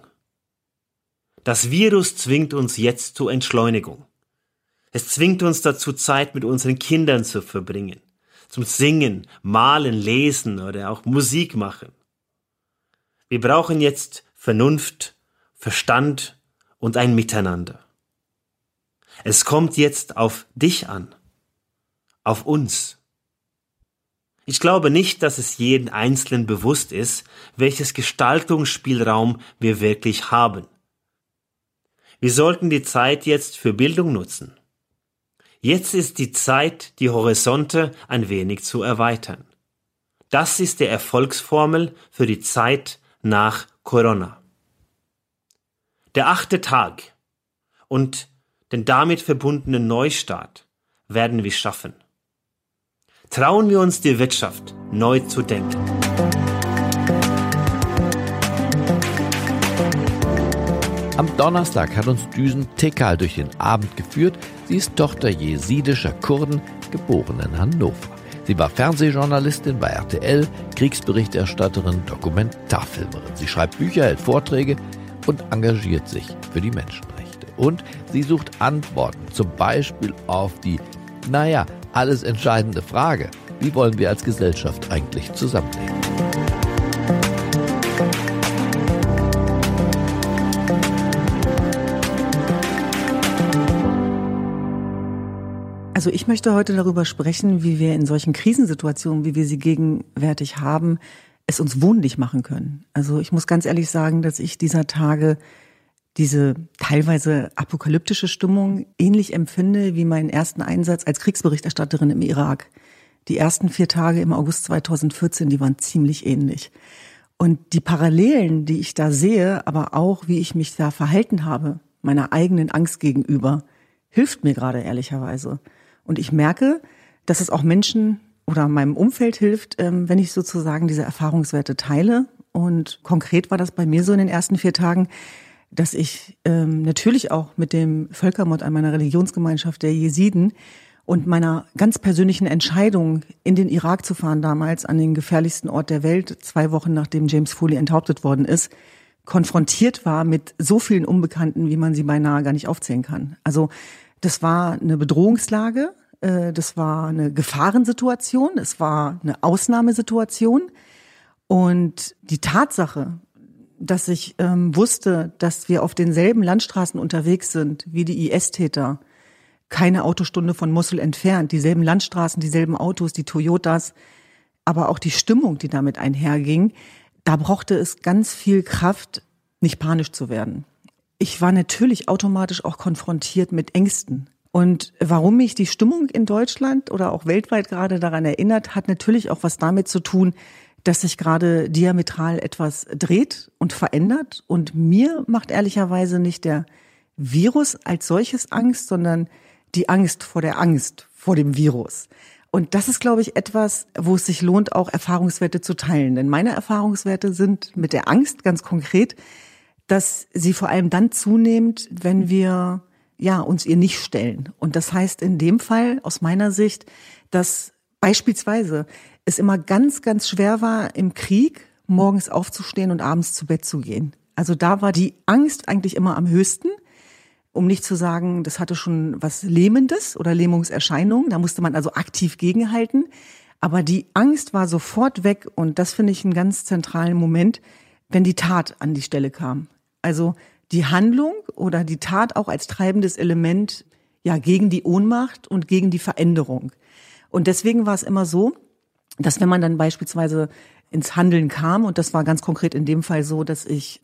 Das Virus zwingt uns jetzt zur Entschleunigung. Es zwingt uns dazu, Zeit mit unseren Kindern zu verbringen, zum Singen, Malen, Lesen oder auch Musik machen. Wir brauchen jetzt Vernunft, Verstand und ein Miteinander. Es kommt jetzt auf dich an auf uns. Ich glaube nicht, dass es jeden Einzelnen bewusst ist, welches Gestaltungsspielraum wir wirklich haben. Wir sollten die Zeit jetzt für Bildung nutzen. Jetzt ist die Zeit, die Horizonte ein wenig zu erweitern. Das ist die Erfolgsformel für die Zeit nach Corona. Der achte Tag und den damit verbundenen Neustart werden wir schaffen. Trauen wir uns die Wirtschaft neu zu denken. Am Donnerstag hat uns Düsen Tekal durch den Abend geführt. Sie ist Tochter jesidischer Kurden, geboren in Hannover. Sie war Fernsehjournalistin bei RTL, Kriegsberichterstatterin, Dokumentarfilmerin. Sie schreibt Bücher, hält Vorträge und engagiert sich für die Menschenrechte. Und sie sucht Antworten, zum Beispiel auf die, naja, alles entscheidende Frage. Wie wollen wir als Gesellschaft eigentlich zusammenleben? Also ich möchte heute darüber sprechen, wie wir in solchen Krisensituationen, wie wir sie gegenwärtig haben, es uns wohnlich machen können. Also ich muss ganz ehrlich sagen, dass ich dieser Tage diese teilweise apokalyptische Stimmung ähnlich empfinde wie meinen ersten Einsatz als Kriegsberichterstatterin im Irak. Die ersten vier Tage im August 2014, die waren ziemlich ähnlich. Und die Parallelen, die ich da sehe, aber auch wie ich mich da verhalten habe, meiner eigenen Angst gegenüber, hilft mir gerade ehrlicherweise. Und ich merke, dass es auch Menschen oder meinem Umfeld hilft, ähm, wenn ich sozusagen diese Erfahrungswerte teile. Und konkret war das bei mir so in den ersten vier Tagen, dass ich ähm, natürlich auch mit dem Völkermord an meiner Religionsgemeinschaft der Jesiden und meiner ganz persönlichen Entscheidung, in den Irak zu fahren damals, an den gefährlichsten Ort der Welt, zwei Wochen nachdem James Foley enthauptet worden ist, konfrontiert war mit so vielen Unbekannten, wie man sie beinahe gar nicht aufzählen kann. Also das war eine Bedrohungslage, das war eine Gefahrensituation, es war eine Ausnahmesituation. Und die Tatsache, dass ich ähm, wusste, dass wir auf denselben Landstraßen unterwegs sind wie die IS-Täter, keine Autostunde von Mosul entfernt, dieselben Landstraßen, dieselben Autos, die Toyotas, aber auch die Stimmung, die damit einherging, da brauchte es ganz viel Kraft, nicht panisch zu werden. Ich war natürlich automatisch auch konfrontiert mit Ängsten. Und warum mich die Stimmung in Deutschland oder auch weltweit gerade daran erinnert, hat natürlich auch was damit zu tun, dass sich gerade diametral etwas dreht und verändert. Und mir macht ehrlicherweise nicht der Virus als solches Angst, sondern die Angst vor der Angst vor dem Virus. Und das ist, glaube ich, etwas, wo es sich lohnt, auch Erfahrungswerte zu teilen. Denn meine Erfahrungswerte sind mit der Angst ganz konkret, dass sie vor allem dann zunehmend, wenn wir ja, uns ihr nicht stellen. Und das heißt in dem Fall aus meiner Sicht, dass beispielsweise es immer ganz, ganz schwer war, im Krieg morgens aufzustehen und abends zu Bett zu gehen. Also da war die Angst eigentlich immer am höchsten, um nicht zu sagen, das hatte schon was Lähmendes oder Lähmungserscheinungen. Da musste man also aktiv gegenhalten. Aber die Angst war sofort weg und das finde ich einen ganz zentralen Moment, wenn die Tat an die Stelle kam. Also die Handlung oder die Tat auch als treibendes Element ja gegen die Ohnmacht und gegen die Veränderung. Und deswegen war es immer so, dass wenn man dann beispielsweise ins Handeln kam, und das war ganz konkret in dem Fall so, dass ich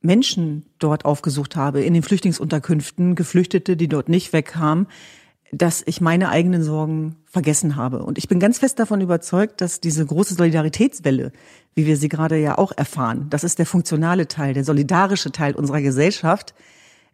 Menschen dort aufgesucht habe, in den Flüchtlingsunterkünften, Geflüchtete, die dort nicht wegkamen, dass ich meine eigenen Sorgen vergessen habe. Und ich bin ganz fest davon überzeugt, dass diese große Solidaritätswelle, wie wir sie gerade ja auch erfahren, das ist der funktionale Teil, der solidarische Teil unserer Gesellschaft,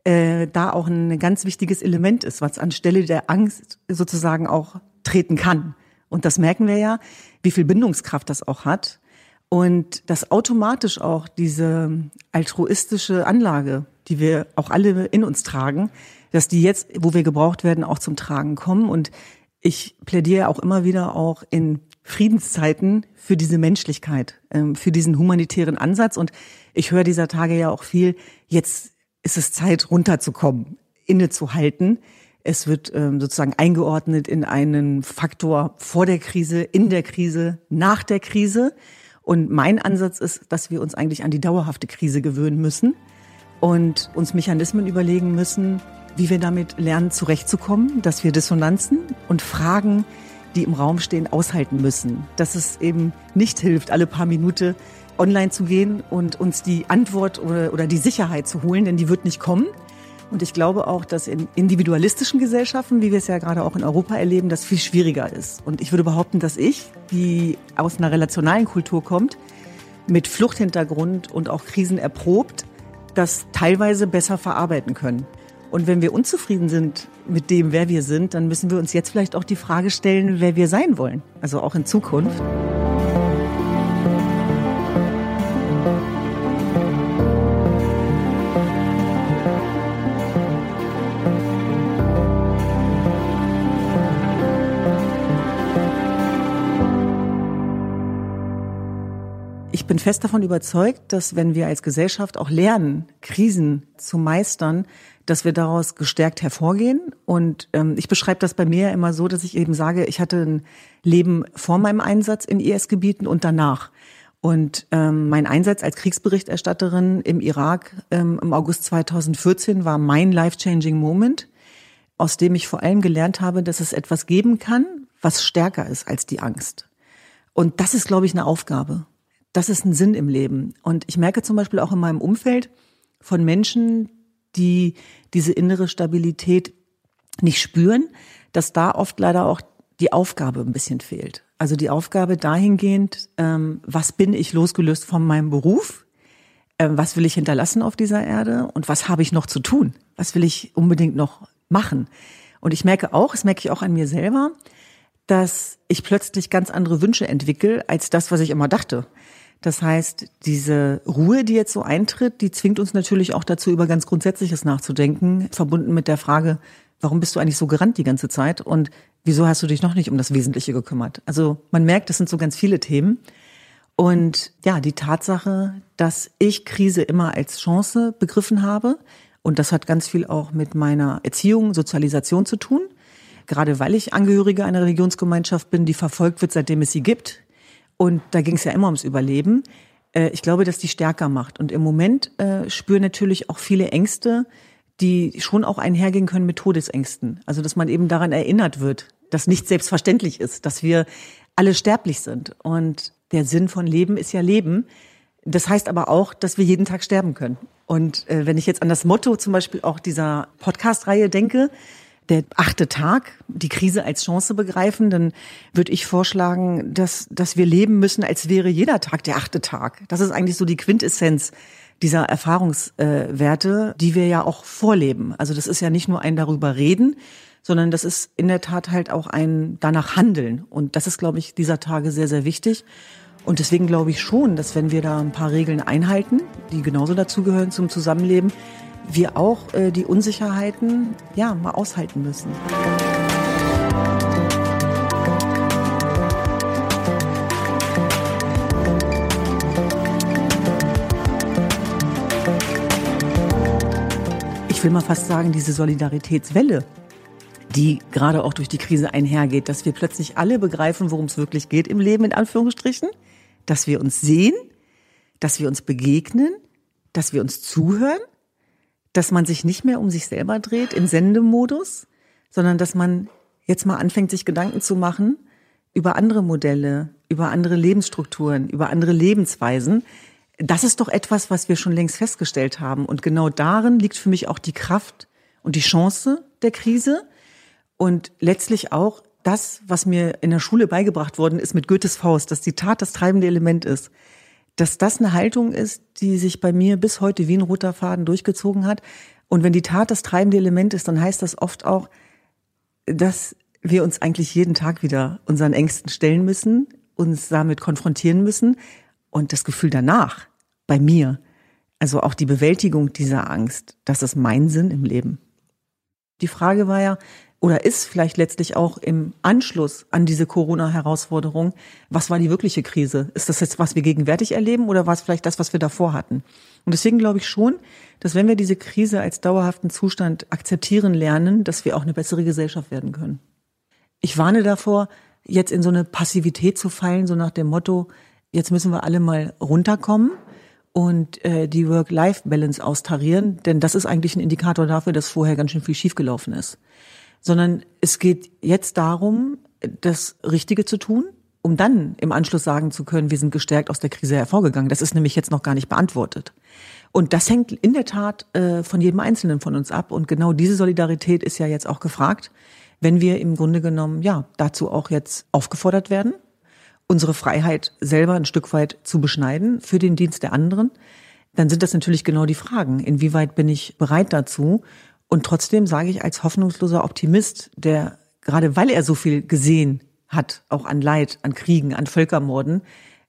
äh, da auch ein ganz wichtiges Element ist, was anstelle der Angst sozusagen auch treten kann. Und das merken wir ja, wie viel Bindungskraft das auch hat. Und dass automatisch auch diese altruistische Anlage, die wir auch alle in uns tragen, dass die jetzt, wo wir gebraucht werden, auch zum Tragen kommen. Und ich plädiere auch immer wieder auch in Friedenszeiten für diese Menschlichkeit, ähm, für diesen humanitären Ansatz. Und ich höre dieser Tage ja auch viel, jetzt ist es Zeit, runterzukommen, innezuhalten. Es wird ähm, sozusagen eingeordnet in einen Faktor vor der Krise, in der Krise, nach der Krise. Und mein Ansatz ist, dass wir uns eigentlich an die dauerhafte Krise gewöhnen müssen und uns Mechanismen überlegen müssen, wie wir damit lernen, zurechtzukommen, dass wir Dissonanzen und Fragen, die im Raum stehen, aushalten müssen. Dass es eben nicht hilft, alle paar Minuten online zu gehen und uns die Antwort oder, oder die Sicherheit zu holen, denn die wird nicht kommen. Und ich glaube auch, dass in individualistischen Gesellschaften, wie wir es ja gerade auch in Europa erleben, das viel schwieriger ist. Und ich würde behaupten, dass ich, die aus einer relationalen Kultur kommt, mit Fluchthintergrund und auch Krisen erprobt, das teilweise besser verarbeiten können. Und wenn wir unzufrieden sind mit dem, wer wir sind, dann müssen wir uns jetzt vielleicht auch die Frage stellen, wer wir sein wollen. Also auch in Zukunft. Bin fest davon überzeugt, dass wenn wir als Gesellschaft auch lernen, Krisen zu meistern, dass wir daraus gestärkt hervorgehen. Und ähm, ich beschreibe das bei mir immer so, dass ich eben sage, ich hatte ein Leben vor meinem Einsatz in IS-Gebieten und danach. Und ähm, mein Einsatz als Kriegsberichterstatterin im Irak ähm, im August 2014 war mein life-changing Moment, aus dem ich vor allem gelernt habe, dass es etwas geben kann, was stärker ist als die Angst. Und das ist, glaube ich, eine Aufgabe. Das ist ein Sinn im Leben. Und ich merke zum Beispiel auch in meinem Umfeld von Menschen, die diese innere Stabilität nicht spüren, dass da oft leider auch die Aufgabe ein bisschen fehlt. Also die Aufgabe dahingehend, ähm, was bin ich losgelöst von meinem Beruf? Ähm, was will ich hinterlassen auf dieser Erde? Und was habe ich noch zu tun? Was will ich unbedingt noch machen? Und ich merke auch, das merke ich auch an mir selber, dass ich plötzlich ganz andere Wünsche entwickle als das, was ich immer dachte. Das heißt, diese Ruhe, die jetzt so eintritt, die zwingt uns natürlich auch dazu, über ganz Grundsätzliches nachzudenken, verbunden mit der Frage, warum bist du eigentlich so gerannt die ganze Zeit und wieso hast du dich noch nicht um das Wesentliche gekümmert? Also man merkt, das sind so ganz viele Themen. Und ja, die Tatsache, dass ich Krise immer als Chance begriffen habe, und das hat ganz viel auch mit meiner Erziehung, Sozialisation zu tun, gerade weil ich Angehörige einer Religionsgemeinschaft bin, die verfolgt wird, seitdem es sie gibt, und da ging es ja immer ums Überleben. Äh, ich glaube, dass die stärker macht. Und im Moment äh, spüren natürlich auch viele Ängste, die schon auch einhergehen können mit Todesängsten. Also dass man eben daran erinnert wird, dass nichts selbstverständlich ist, dass wir alle sterblich sind. Und der Sinn von Leben ist ja Leben. Das heißt aber auch, dass wir jeden Tag sterben können. Und äh, wenn ich jetzt an das Motto zum Beispiel auch dieser Podcast-Reihe denke, der achte Tag, die Krise als Chance begreifen, dann würde ich vorschlagen, dass, dass wir leben müssen, als wäre jeder Tag der achte Tag. Das ist eigentlich so die Quintessenz dieser Erfahrungswerte, die wir ja auch vorleben. Also das ist ja nicht nur ein darüber reden, sondern das ist in der Tat halt auch ein danach handeln. Und das ist, glaube ich, dieser Tage sehr, sehr wichtig. Und deswegen glaube ich schon, dass wenn wir da ein paar Regeln einhalten, die genauso dazugehören zum Zusammenleben, wir auch äh, die Unsicherheiten ja mal aushalten müssen. Ich will mal fast sagen, diese Solidaritätswelle, die gerade auch durch die Krise einhergeht, dass wir plötzlich alle begreifen, worum es wirklich geht im Leben, in Anführungsstrichen, dass wir uns sehen, dass wir uns begegnen, dass wir uns zuhören dass man sich nicht mehr um sich selber dreht im Sendemodus, sondern dass man jetzt mal anfängt, sich Gedanken zu machen über andere Modelle, über andere Lebensstrukturen, über andere Lebensweisen. Das ist doch etwas, was wir schon längst festgestellt haben. Und genau darin liegt für mich auch die Kraft und die Chance der Krise. Und letztlich auch das, was mir in der Schule beigebracht worden ist mit Goethes Faust, dass die Tat das treibende Element ist dass das eine Haltung ist, die sich bei mir bis heute wie ein roter Faden durchgezogen hat. Und wenn die Tat das treibende Element ist, dann heißt das oft auch, dass wir uns eigentlich jeden Tag wieder unseren Ängsten stellen müssen, uns damit konfrontieren müssen und das Gefühl danach bei mir, also auch die Bewältigung dieser Angst, das ist mein Sinn im Leben. Die Frage war ja, oder ist vielleicht letztlich auch im Anschluss an diese Corona-Herausforderung, was war die wirkliche Krise? Ist das jetzt, was wir gegenwärtig erleben oder war es vielleicht das, was wir davor hatten? Und deswegen glaube ich schon, dass wenn wir diese Krise als dauerhaften Zustand akzeptieren lernen, dass wir auch eine bessere Gesellschaft werden können. Ich warne davor, jetzt in so eine Passivität zu fallen, so nach dem Motto, jetzt müssen wir alle mal runterkommen und äh, die Work-Life-Balance austarieren, denn das ist eigentlich ein Indikator dafür, dass vorher ganz schön viel schiefgelaufen ist sondern es geht jetzt darum, das Richtige zu tun, um dann im Anschluss sagen zu können, wir sind gestärkt aus der Krise hervorgegangen. Das ist nämlich jetzt noch gar nicht beantwortet. Und das hängt in der Tat äh, von jedem Einzelnen von uns ab. Und genau diese Solidarität ist ja jetzt auch gefragt, wenn wir im Grunde genommen ja dazu auch jetzt aufgefordert werden, unsere Freiheit selber ein Stück weit zu beschneiden für den Dienst der anderen. Dann sind das natürlich genau die Fragen. Inwieweit bin ich bereit dazu? Und trotzdem sage ich als hoffnungsloser Optimist, der gerade weil er so viel gesehen hat, auch an Leid, an Kriegen, an Völkermorden,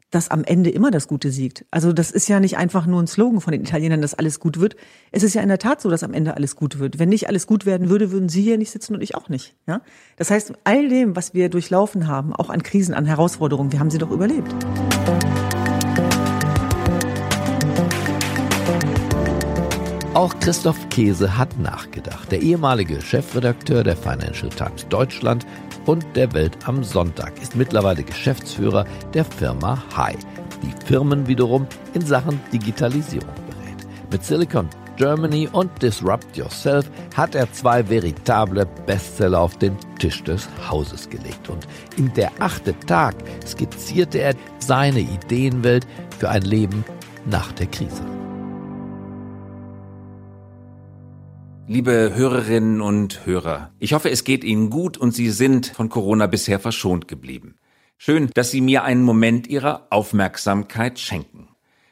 dass am Ende immer das Gute siegt. Also das ist ja nicht einfach nur ein Slogan von den Italienern, dass alles gut wird. Es ist ja in der Tat so, dass am Ende alles gut wird. Wenn nicht alles gut werden würde, würden Sie hier nicht sitzen und ich auch nicht. Ja? Das heißt, all dem, was wir durchlaufen haben, auch an Krisen, an Herausforderungen, wir haben sie doch überlebt. Auch Christoph Käse hat nachgedacht. Der ehemalige Chefredakteur der Financial Times Deutschland und der Welt am Sonntag ist mittlerweile Geschäftsführer der Firma Hi, die Firmen wiederum in Sachen Digitalisierung berät. Mit Silicon Germany und Disrupt Yourself hat er zwei veritable Bestseller auf den Tisch des Hauses gelegt. Und in der achte Tag skizzierte er seine Ideenwelt für ein Leben nach der Krise. Liebe Hörerinnen und Hörer, ich hoffe, es geht Ihnen gut und Sie sind von Corona bisher verschont geblieben. Schön, dass Sie mir einen Moment Ihrer Aufmerksamkeit schenken.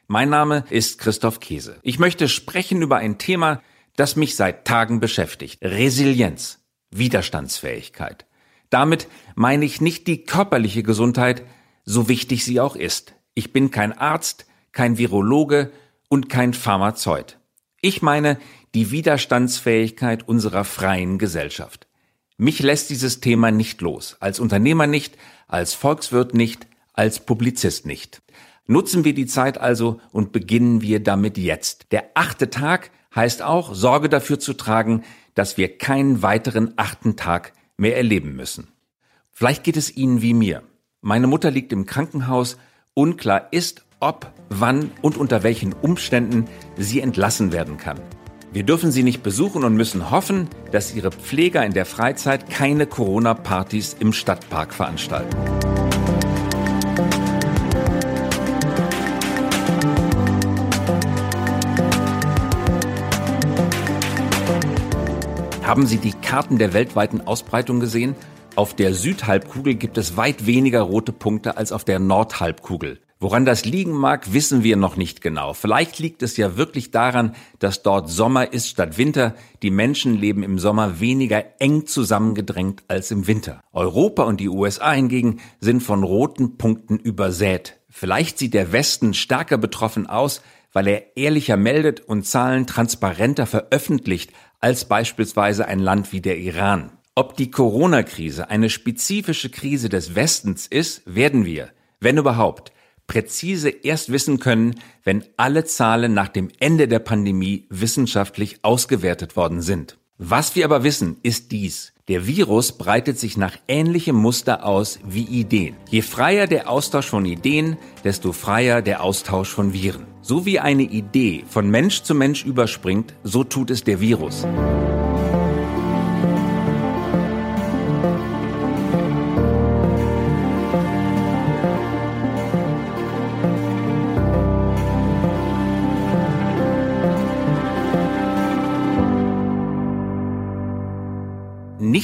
Mein Name ist Christoph Käse. Ich möchte sprechen über ein Thema, das mich seit Tagen beschäftigt. Resilienz, Widerstandsfähigkeit. Damit meine ich nicht die körperliche Gesundheit, so wichtig sie auch ist. Ich bin kein Arzt, kein Virologe und kein Pharmazeut. Ich meine die Widerstandsfähigkeit unserer freien Gesellschaft. Mich lässt dieses Thema nicht los, als Unternehmer nicht, als Volkswirt nicht, als Publizist nicht. Nutzen wir die Zeit also und beginnen wir damit jetzt. Der achte Tag heißt auch, Sorge dafür zu tragen, dass wir keinen weiteren achten Tag mehr erleben müssen. Vielleicht geht es Ihnen wie mir. Meine Mutter liegt im Krankenhaus. Unklar ist, ob, wann und unter welchen Umständen sie entlassen werden kann. Wir dürfen sie nicht besuchen und müssen hoffen, dass ihre Pfleger in der Freizeit keine Corona-Partys im Stadtpark veranstalten. Haben Sie die Karten der weltweiten Ausbreitung gesehen? Auf der Südhalbkugel gibt es weit weniger rote Punkte als auf der Nordhalbkugel. Woran das liegen mag, wissen wir noch nicht genau. Vielleicht liegt es ja wirklich daran, dass dort Sommer ist statt Winter. Die Menschen leben im Sommer weniger eng zusammengedrängt als im Winter. Europa und die USA hingegen sind von roten Punkten übersät. Vielleicht sieht der Westen stärker betroffen aus, weil er ehrlicher meldet und Zahlen transparenter veröffentlicht als beispielsweise ein Land wie der Iran. Ob die Corona-Krise eine spezifische Krise des Westens ist, werden wir, wenn überhaupt, präzise erst wissen können, wenn alle Zahlen nach dem Ende der Pandemie wissenschaftlich ausgewertet worden sind. Was wir aber wissen, ist dies. Der Virus breitet sich nach ähnlichem Muster aus wie Ideen. Je freier der Austausch von Ideen, desto freier der Austausch von Viren. So wie eine Idee von Mensch zu Mensch überspringt, so tut es der Virus.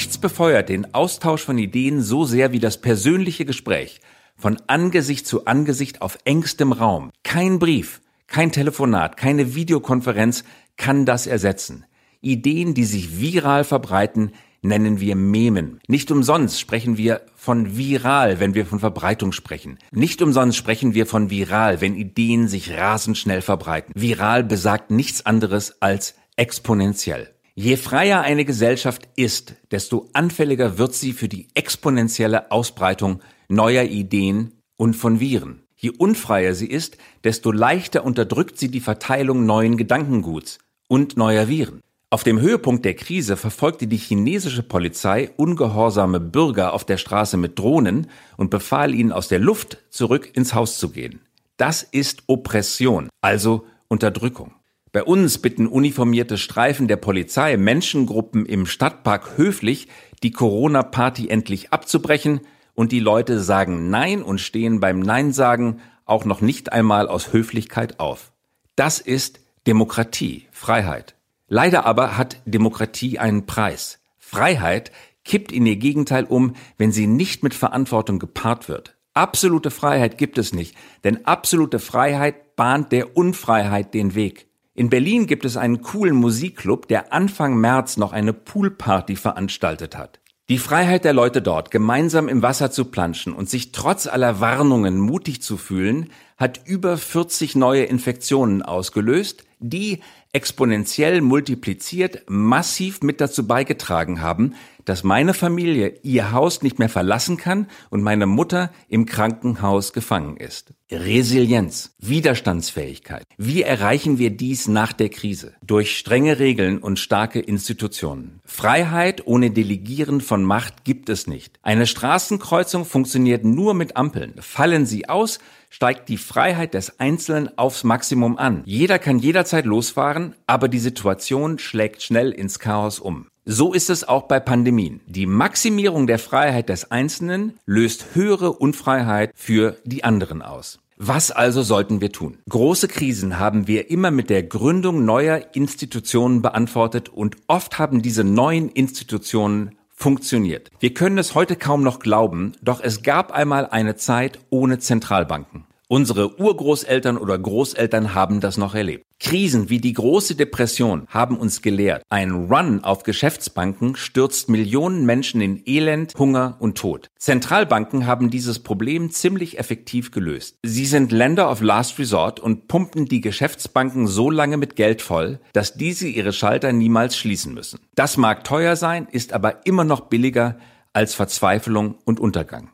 Nichts befeuert den Austausch von Ideen so sehr wie das persönliche Gespräch, von Angesicht zu Angesicht auf engstem Raum. Kein Brief, kein Telefonat, keine Videokonferenz kann das ersetzen. Ideen, die sich viral verbreiten, nennen wir Memen. Nicht umsonst sprechen wir von viral, wenn wir von Verbreitung sprechen. Nicht umsonst sprechen wir von viral, wenn Ideen sich rasend schnell verbreiten. Viral besagt nichts anderes als exponentiell. Je freier eine Gesellschaft ist, desto anfälliger wird sie für die exponentielle Ausbreitung neuer Ideen und von Viren. Je unfreier sie ist, desto leichter unterdrückt sie die Verteilung neuen Gedankenguts und neuer Viren. Auf dem Höhepunkt der Krise verfolgte die chinesische Polizei ungehorsame Bürger auf der Straße mit Drohnen und befahl ihnen aus der Luft zurück ins Haus zu gehen. Das ist Oppression, also Unterdrückung. Bei uns bitten uniformierte Streifen der Polizei Menschengruppen im Stadtpark höflich, die Corona-Party endlich abzubrechen und die Leute sagen Nein und stehen beim Nein sagen auch noch nicht einmal aus Höflichkeit auf. Das ist Demokratie, Freiheit. Leider aber hat Demokratie einen Preis. Freiheit kippt in ihr Gegenteil um, wenn sie nicht mit Verantwortung gepaart wird. Absolute Freiheit gibt es nicht, denn absolute Freiheit bahnt der Unfreiheit den Weg. In Berlin gibt es einen coolen Musikclub, der Anfang März noch eine Poolparty veranstaltet hat. Die Freiheit der Leute dort, gemeinsam im Wasser zu planschen und sich trotz aller Warnungen mutig zu fühlen, hat über 40 neue Infektionen ausgelöst, die exponentiell multipliziert massiv mit dazu beigetragen haben, dass meine Familie ihr Haus nicht mehr verlassen kann und meine Mutter im Krankenhaus gefangen ist. Resilienz, Widerstandsfähigkeit. Wie erreichen wir dies nach der Krise? Durch strenge Regeln und starke Institutionen. Freiheit ohne Delegieren von Macht gibt es nicht. Eine Straßenkreuzung funktioniert nur mit Ampeln. Fallen sie aus, steigt die Freiheit des Einzelnen aufs Maximum an. Jeder kann jederzeit losfahren, aber die Situation schlägt schnell ins Chaos um. So ist es auch bei Pandemien. Die Maximierung der Freiheit des Einzelnen löst höhere Unfreiheit für die anderen aus. Was also sollten wir tun? Große Krisen haben wir immer mit der Gründung neuer Institutionen beantwortet und oft haben diese neuen Institutionen funktioniert. Wir können es heute kaum noch glauben, doch es gab einmal eine Zeit ohne Zentralbanken. Unsere Urgroßeltern oder Großeltern haben das noch erlebt. Krisen wie die große Depression haben uns gelehrt, ein Run auf Geschäftsbanken stürzt Millionen Menschen in Elend, Hunger und Tod. Zentralbanken haben dieses Problem ziemlich effektiv gelöst. Sie sind Länder of Last Resort und pumpen die Geschäftsbanken so lange mit Geld voll, dass diese ihre Schalter niemals schließen müssen. Das mag teuer sein, ist aber immer noch billiger als Verzweiflung und Untergang.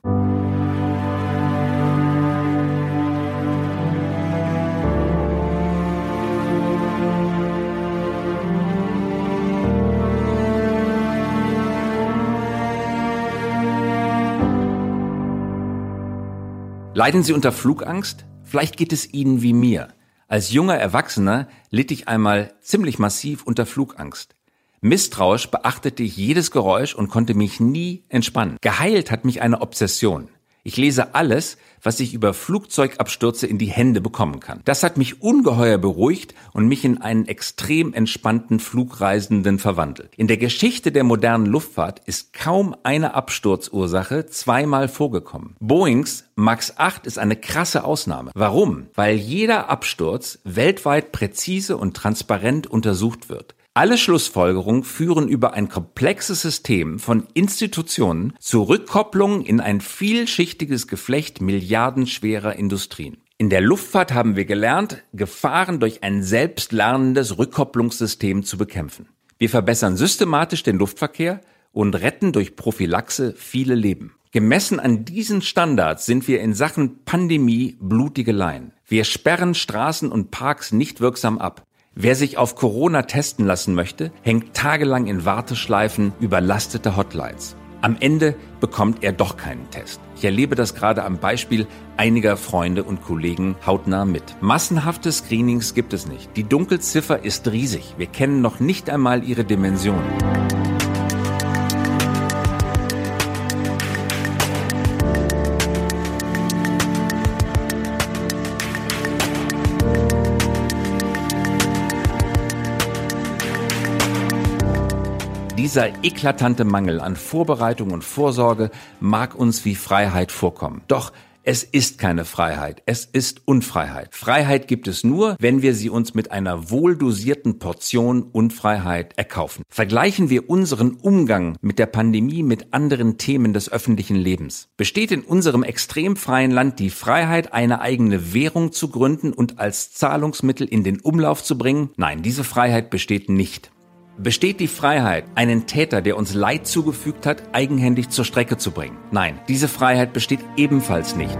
Leiden Sie unter Flugangst? Vielleicht geht es Ihnen wie mir. Als junger Erwachsener litt ich einmal ziemlich massiv unter Flugangst. Misstrauisch beachtete ich jedes Geräusch und konnte mich nie entspannen. Geheilt hat mich eine Obsession. Ich lese alles, was ich über Flugzeugabstürze in die Hände bekommen kann. Das hat mich ungeheuer beruhigt und mich in einen extrem entspannten Flugreisenden verwandelt. In der Geschichte der modernen Luftfahrt ist kaum eine Absturzursache zweimal vorgekommen. Boeings MAX 8 ist eine krasse Ausnahme. Warum? Weil jeder Absturz weltweit präzise und transparent untersucht wird. Alle Schlussfolgerungen führen über ein komplexes System von Institutionen zu Rückkopplungen in ein vielschichtiges Geflecht milliardenschwerer Industrien. In der Luftfahrt haben wir gelernt, Gefahren durch ein selbstlernendes Rückkopplungssystem zu bekämpfen. Wir verbessern systematisch den Luftverkehr und retten durch Prophylaxe viele Leben. Gemessen an diesen Standards sind wir in Sachen Pandemie blutige Laien. Wir sperren Straßen und Parks nicht wirksam ab. Wer sich auf Corona testen lassen möchte, hängt tagelang in Warteschleifen überlastete Hotlines. Am Ende bekommt er doch keinen Test. Ich erlebe das gerade am Beispiel einiger Freunde und Kollegen hautnah mit. Massenhafte Screenings gibt es nicht. Die Dunkelziffer ist riesig. Wir kennen noch nicht einmal ihre Dimensionen. Dieser eklatante Mangel an Vorbereitung und Vorsorge mag uns wie Freiheit vorkommen. Doch es ist keine Freiheit, es ist Unfreiheit. Freiheit gibt es nur, wenn wir sie uns mit einer wohldosierten Portion Unfreiheit erkaufen. Vergleichen wir unseren Umgang mit der Pandemie mit anderen Themen des öffentlichen Lebens. Besteht in unserem extrem freien Land die Freiheit, eine eigene Währung zu gründen und als Zahlungsmittel in den Umlauf zu bringen? Nein, diese Freiheit besteht nicht. Besteht die Freiheit, einen Täter, der uns Leid zugefügt hat, eigenhändig zur Strecke zu bringen? Nein, diese Freiheit besteht ebenfalls nicht.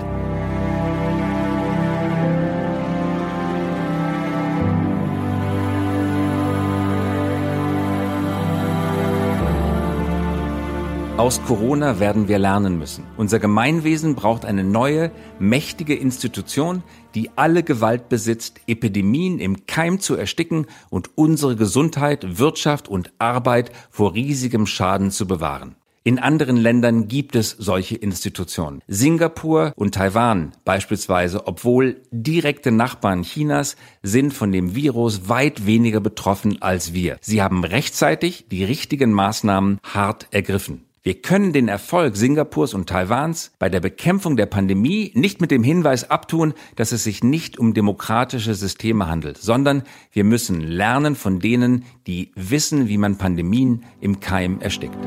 Aus Corona werden wir lernen müssen. Unser Gemeinwesen braucht eine neue, mächtige Institution, die alle Gewalt besitzt, Epidemien im Keim zu ersticken und unsere Gesundheit, Wirtschaft und Arbeit vor riesigem Schaden zu bewahren. In anderen Ländern gibt es solche Institutionen. Singapur und Taiwan beispielsweise, obwohl direkte Nachbarn Chinas, sind von dem Virus weit weniger betroffen als wir. Sie haben rechtzeitig die richtigen Maßnahmen hart ergriffen. Wir können den Erfolg Singapurs und Taiwans bei der Bekämpfung der Pandemie nicht mit dem Hinweis abtun, dass es sich nicht um demokratische Systeme handelt, sondern wir müssen lernen von denen, die wissen, wie man Pandemien im Keim erstickt.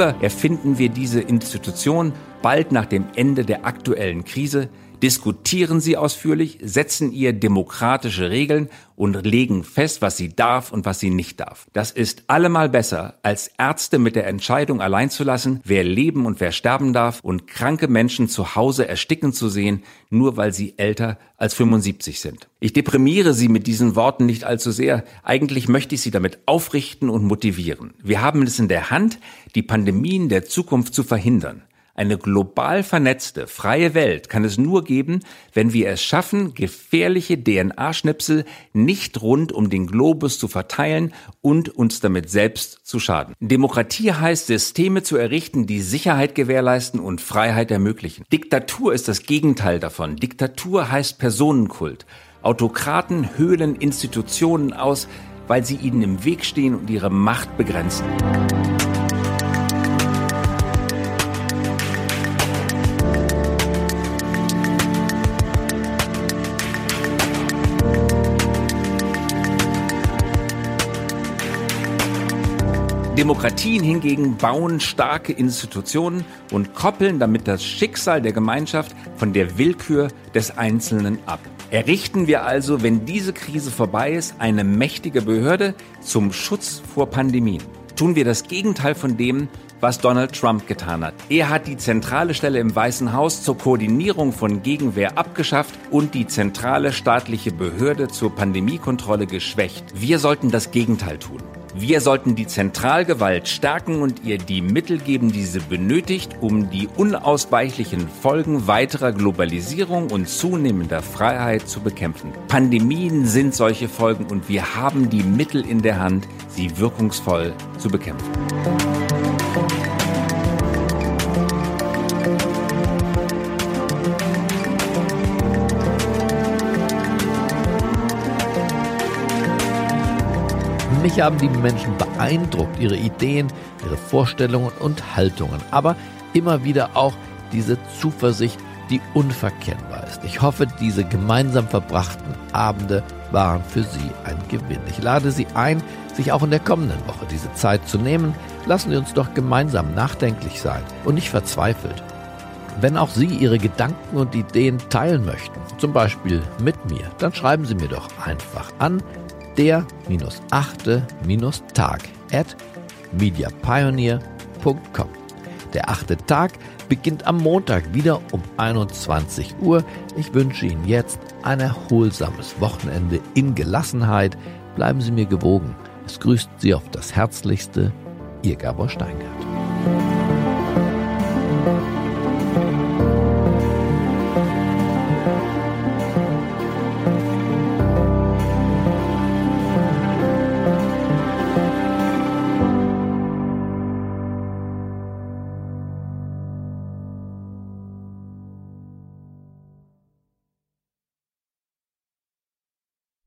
Lieber erfinden wir diese Institution bald nach dem Ende der aktuellen Krise, diskutieren sie ausführlich, setzen ihr demokratische Regeln und legen fest, was sie darf und was sie nicht darf. Das ist allemal besser, als Ärzte mit der Entscheidung allein zu lassen, wer leben und wer sterben darf und kranke Menschen zu Hause ersticken zu sehen, nur weil sie älter als 75 sind. Ich deprimiere Sie mit diesen Worten nicht allzu sehr. Eigentlich möchte ich Sie damit aufrichten und motivieren. Wir haben es in der Hand, die Pandemien der Zukunft zu verhindern. Eine global vernetzte, freie Welt kann es nur geben, wenn wir es schaffen, gefährliche DNA-Schnipsel nicht rund um den Globus zu verteilen und uns damit selbst zu schaden. Demokratie heißt, Systeme zu errichten, die Sicherheit gewährleisten und Freiheit ermöglichen. Diktatur ist das Gegenteil davon. Diktatur heißt Personenkult. Autokraten höhlen Institutionen aus, weil sie ihnen im Weg stehen und ihre Macht begrenzen. Demokratien hingegen bauen starke Institutionen und koppeln damit das Schicksal der Gemeinschaft von der Willkür des Einzelnen ab. Errichten wir also, wenn diese Krise vorbei ist, eine mächtige Behörde zum Schutz vor Pandemien. Tun wir das Gegenteil von dem, was Donald Trump getan hat. Er hat die zentrale Stelle im Weißen Haus zur Koordinierung von Gegenwehr abgeschafft und die zentrale staatliche Behörde zur Pandemiekontrolle geschwächt. Wir sollten das Gegenteil tun. Wir sollten die Zentralgewalt stärken und ihr die Mittel geben, die sie benötigt, um die unausweichlichen Folgen weiterer Globalisierung und zunehmender Freiheit zu bekämpfen. Pandemien sind solche Folgen und wir haben die Mittel in der Hand, sie wirkungsvoll zu bekämpfen. Mich haben die Menschen beeindruckt, ihre Ideen, ihre Vorstellungen und Haltungen, aber immer wieder auch diese Zuversicht, die unverkennbar ist. Ich hoffe, diese gemeinsam verbrachten Abende waren für Sie ein Gewinn. Ich lade Sie ein, sich auch in der kommenden Woche diese Zeit zu nehmen. Lassen Sie uns doch gemeinsam nachdenklich sein und nicht verzweifelt. Wenn auch Sie Ihre Gedanken und Ideen teilen möchten, zum Beispiel mit mir, dann schreiben Sie mir doch einfach an der-achte-tag at mediapioneer.com. Der achte Tag beginnt am Montag wieder um 21 Uhr. Ich wünsche Ihnen jetzt ein erholsames Wochenende in Gelassenheit. Bleiben Sie mir gewogen. Es grüßt Sie auf das Herzlichste, Ihr Gabor Steingart.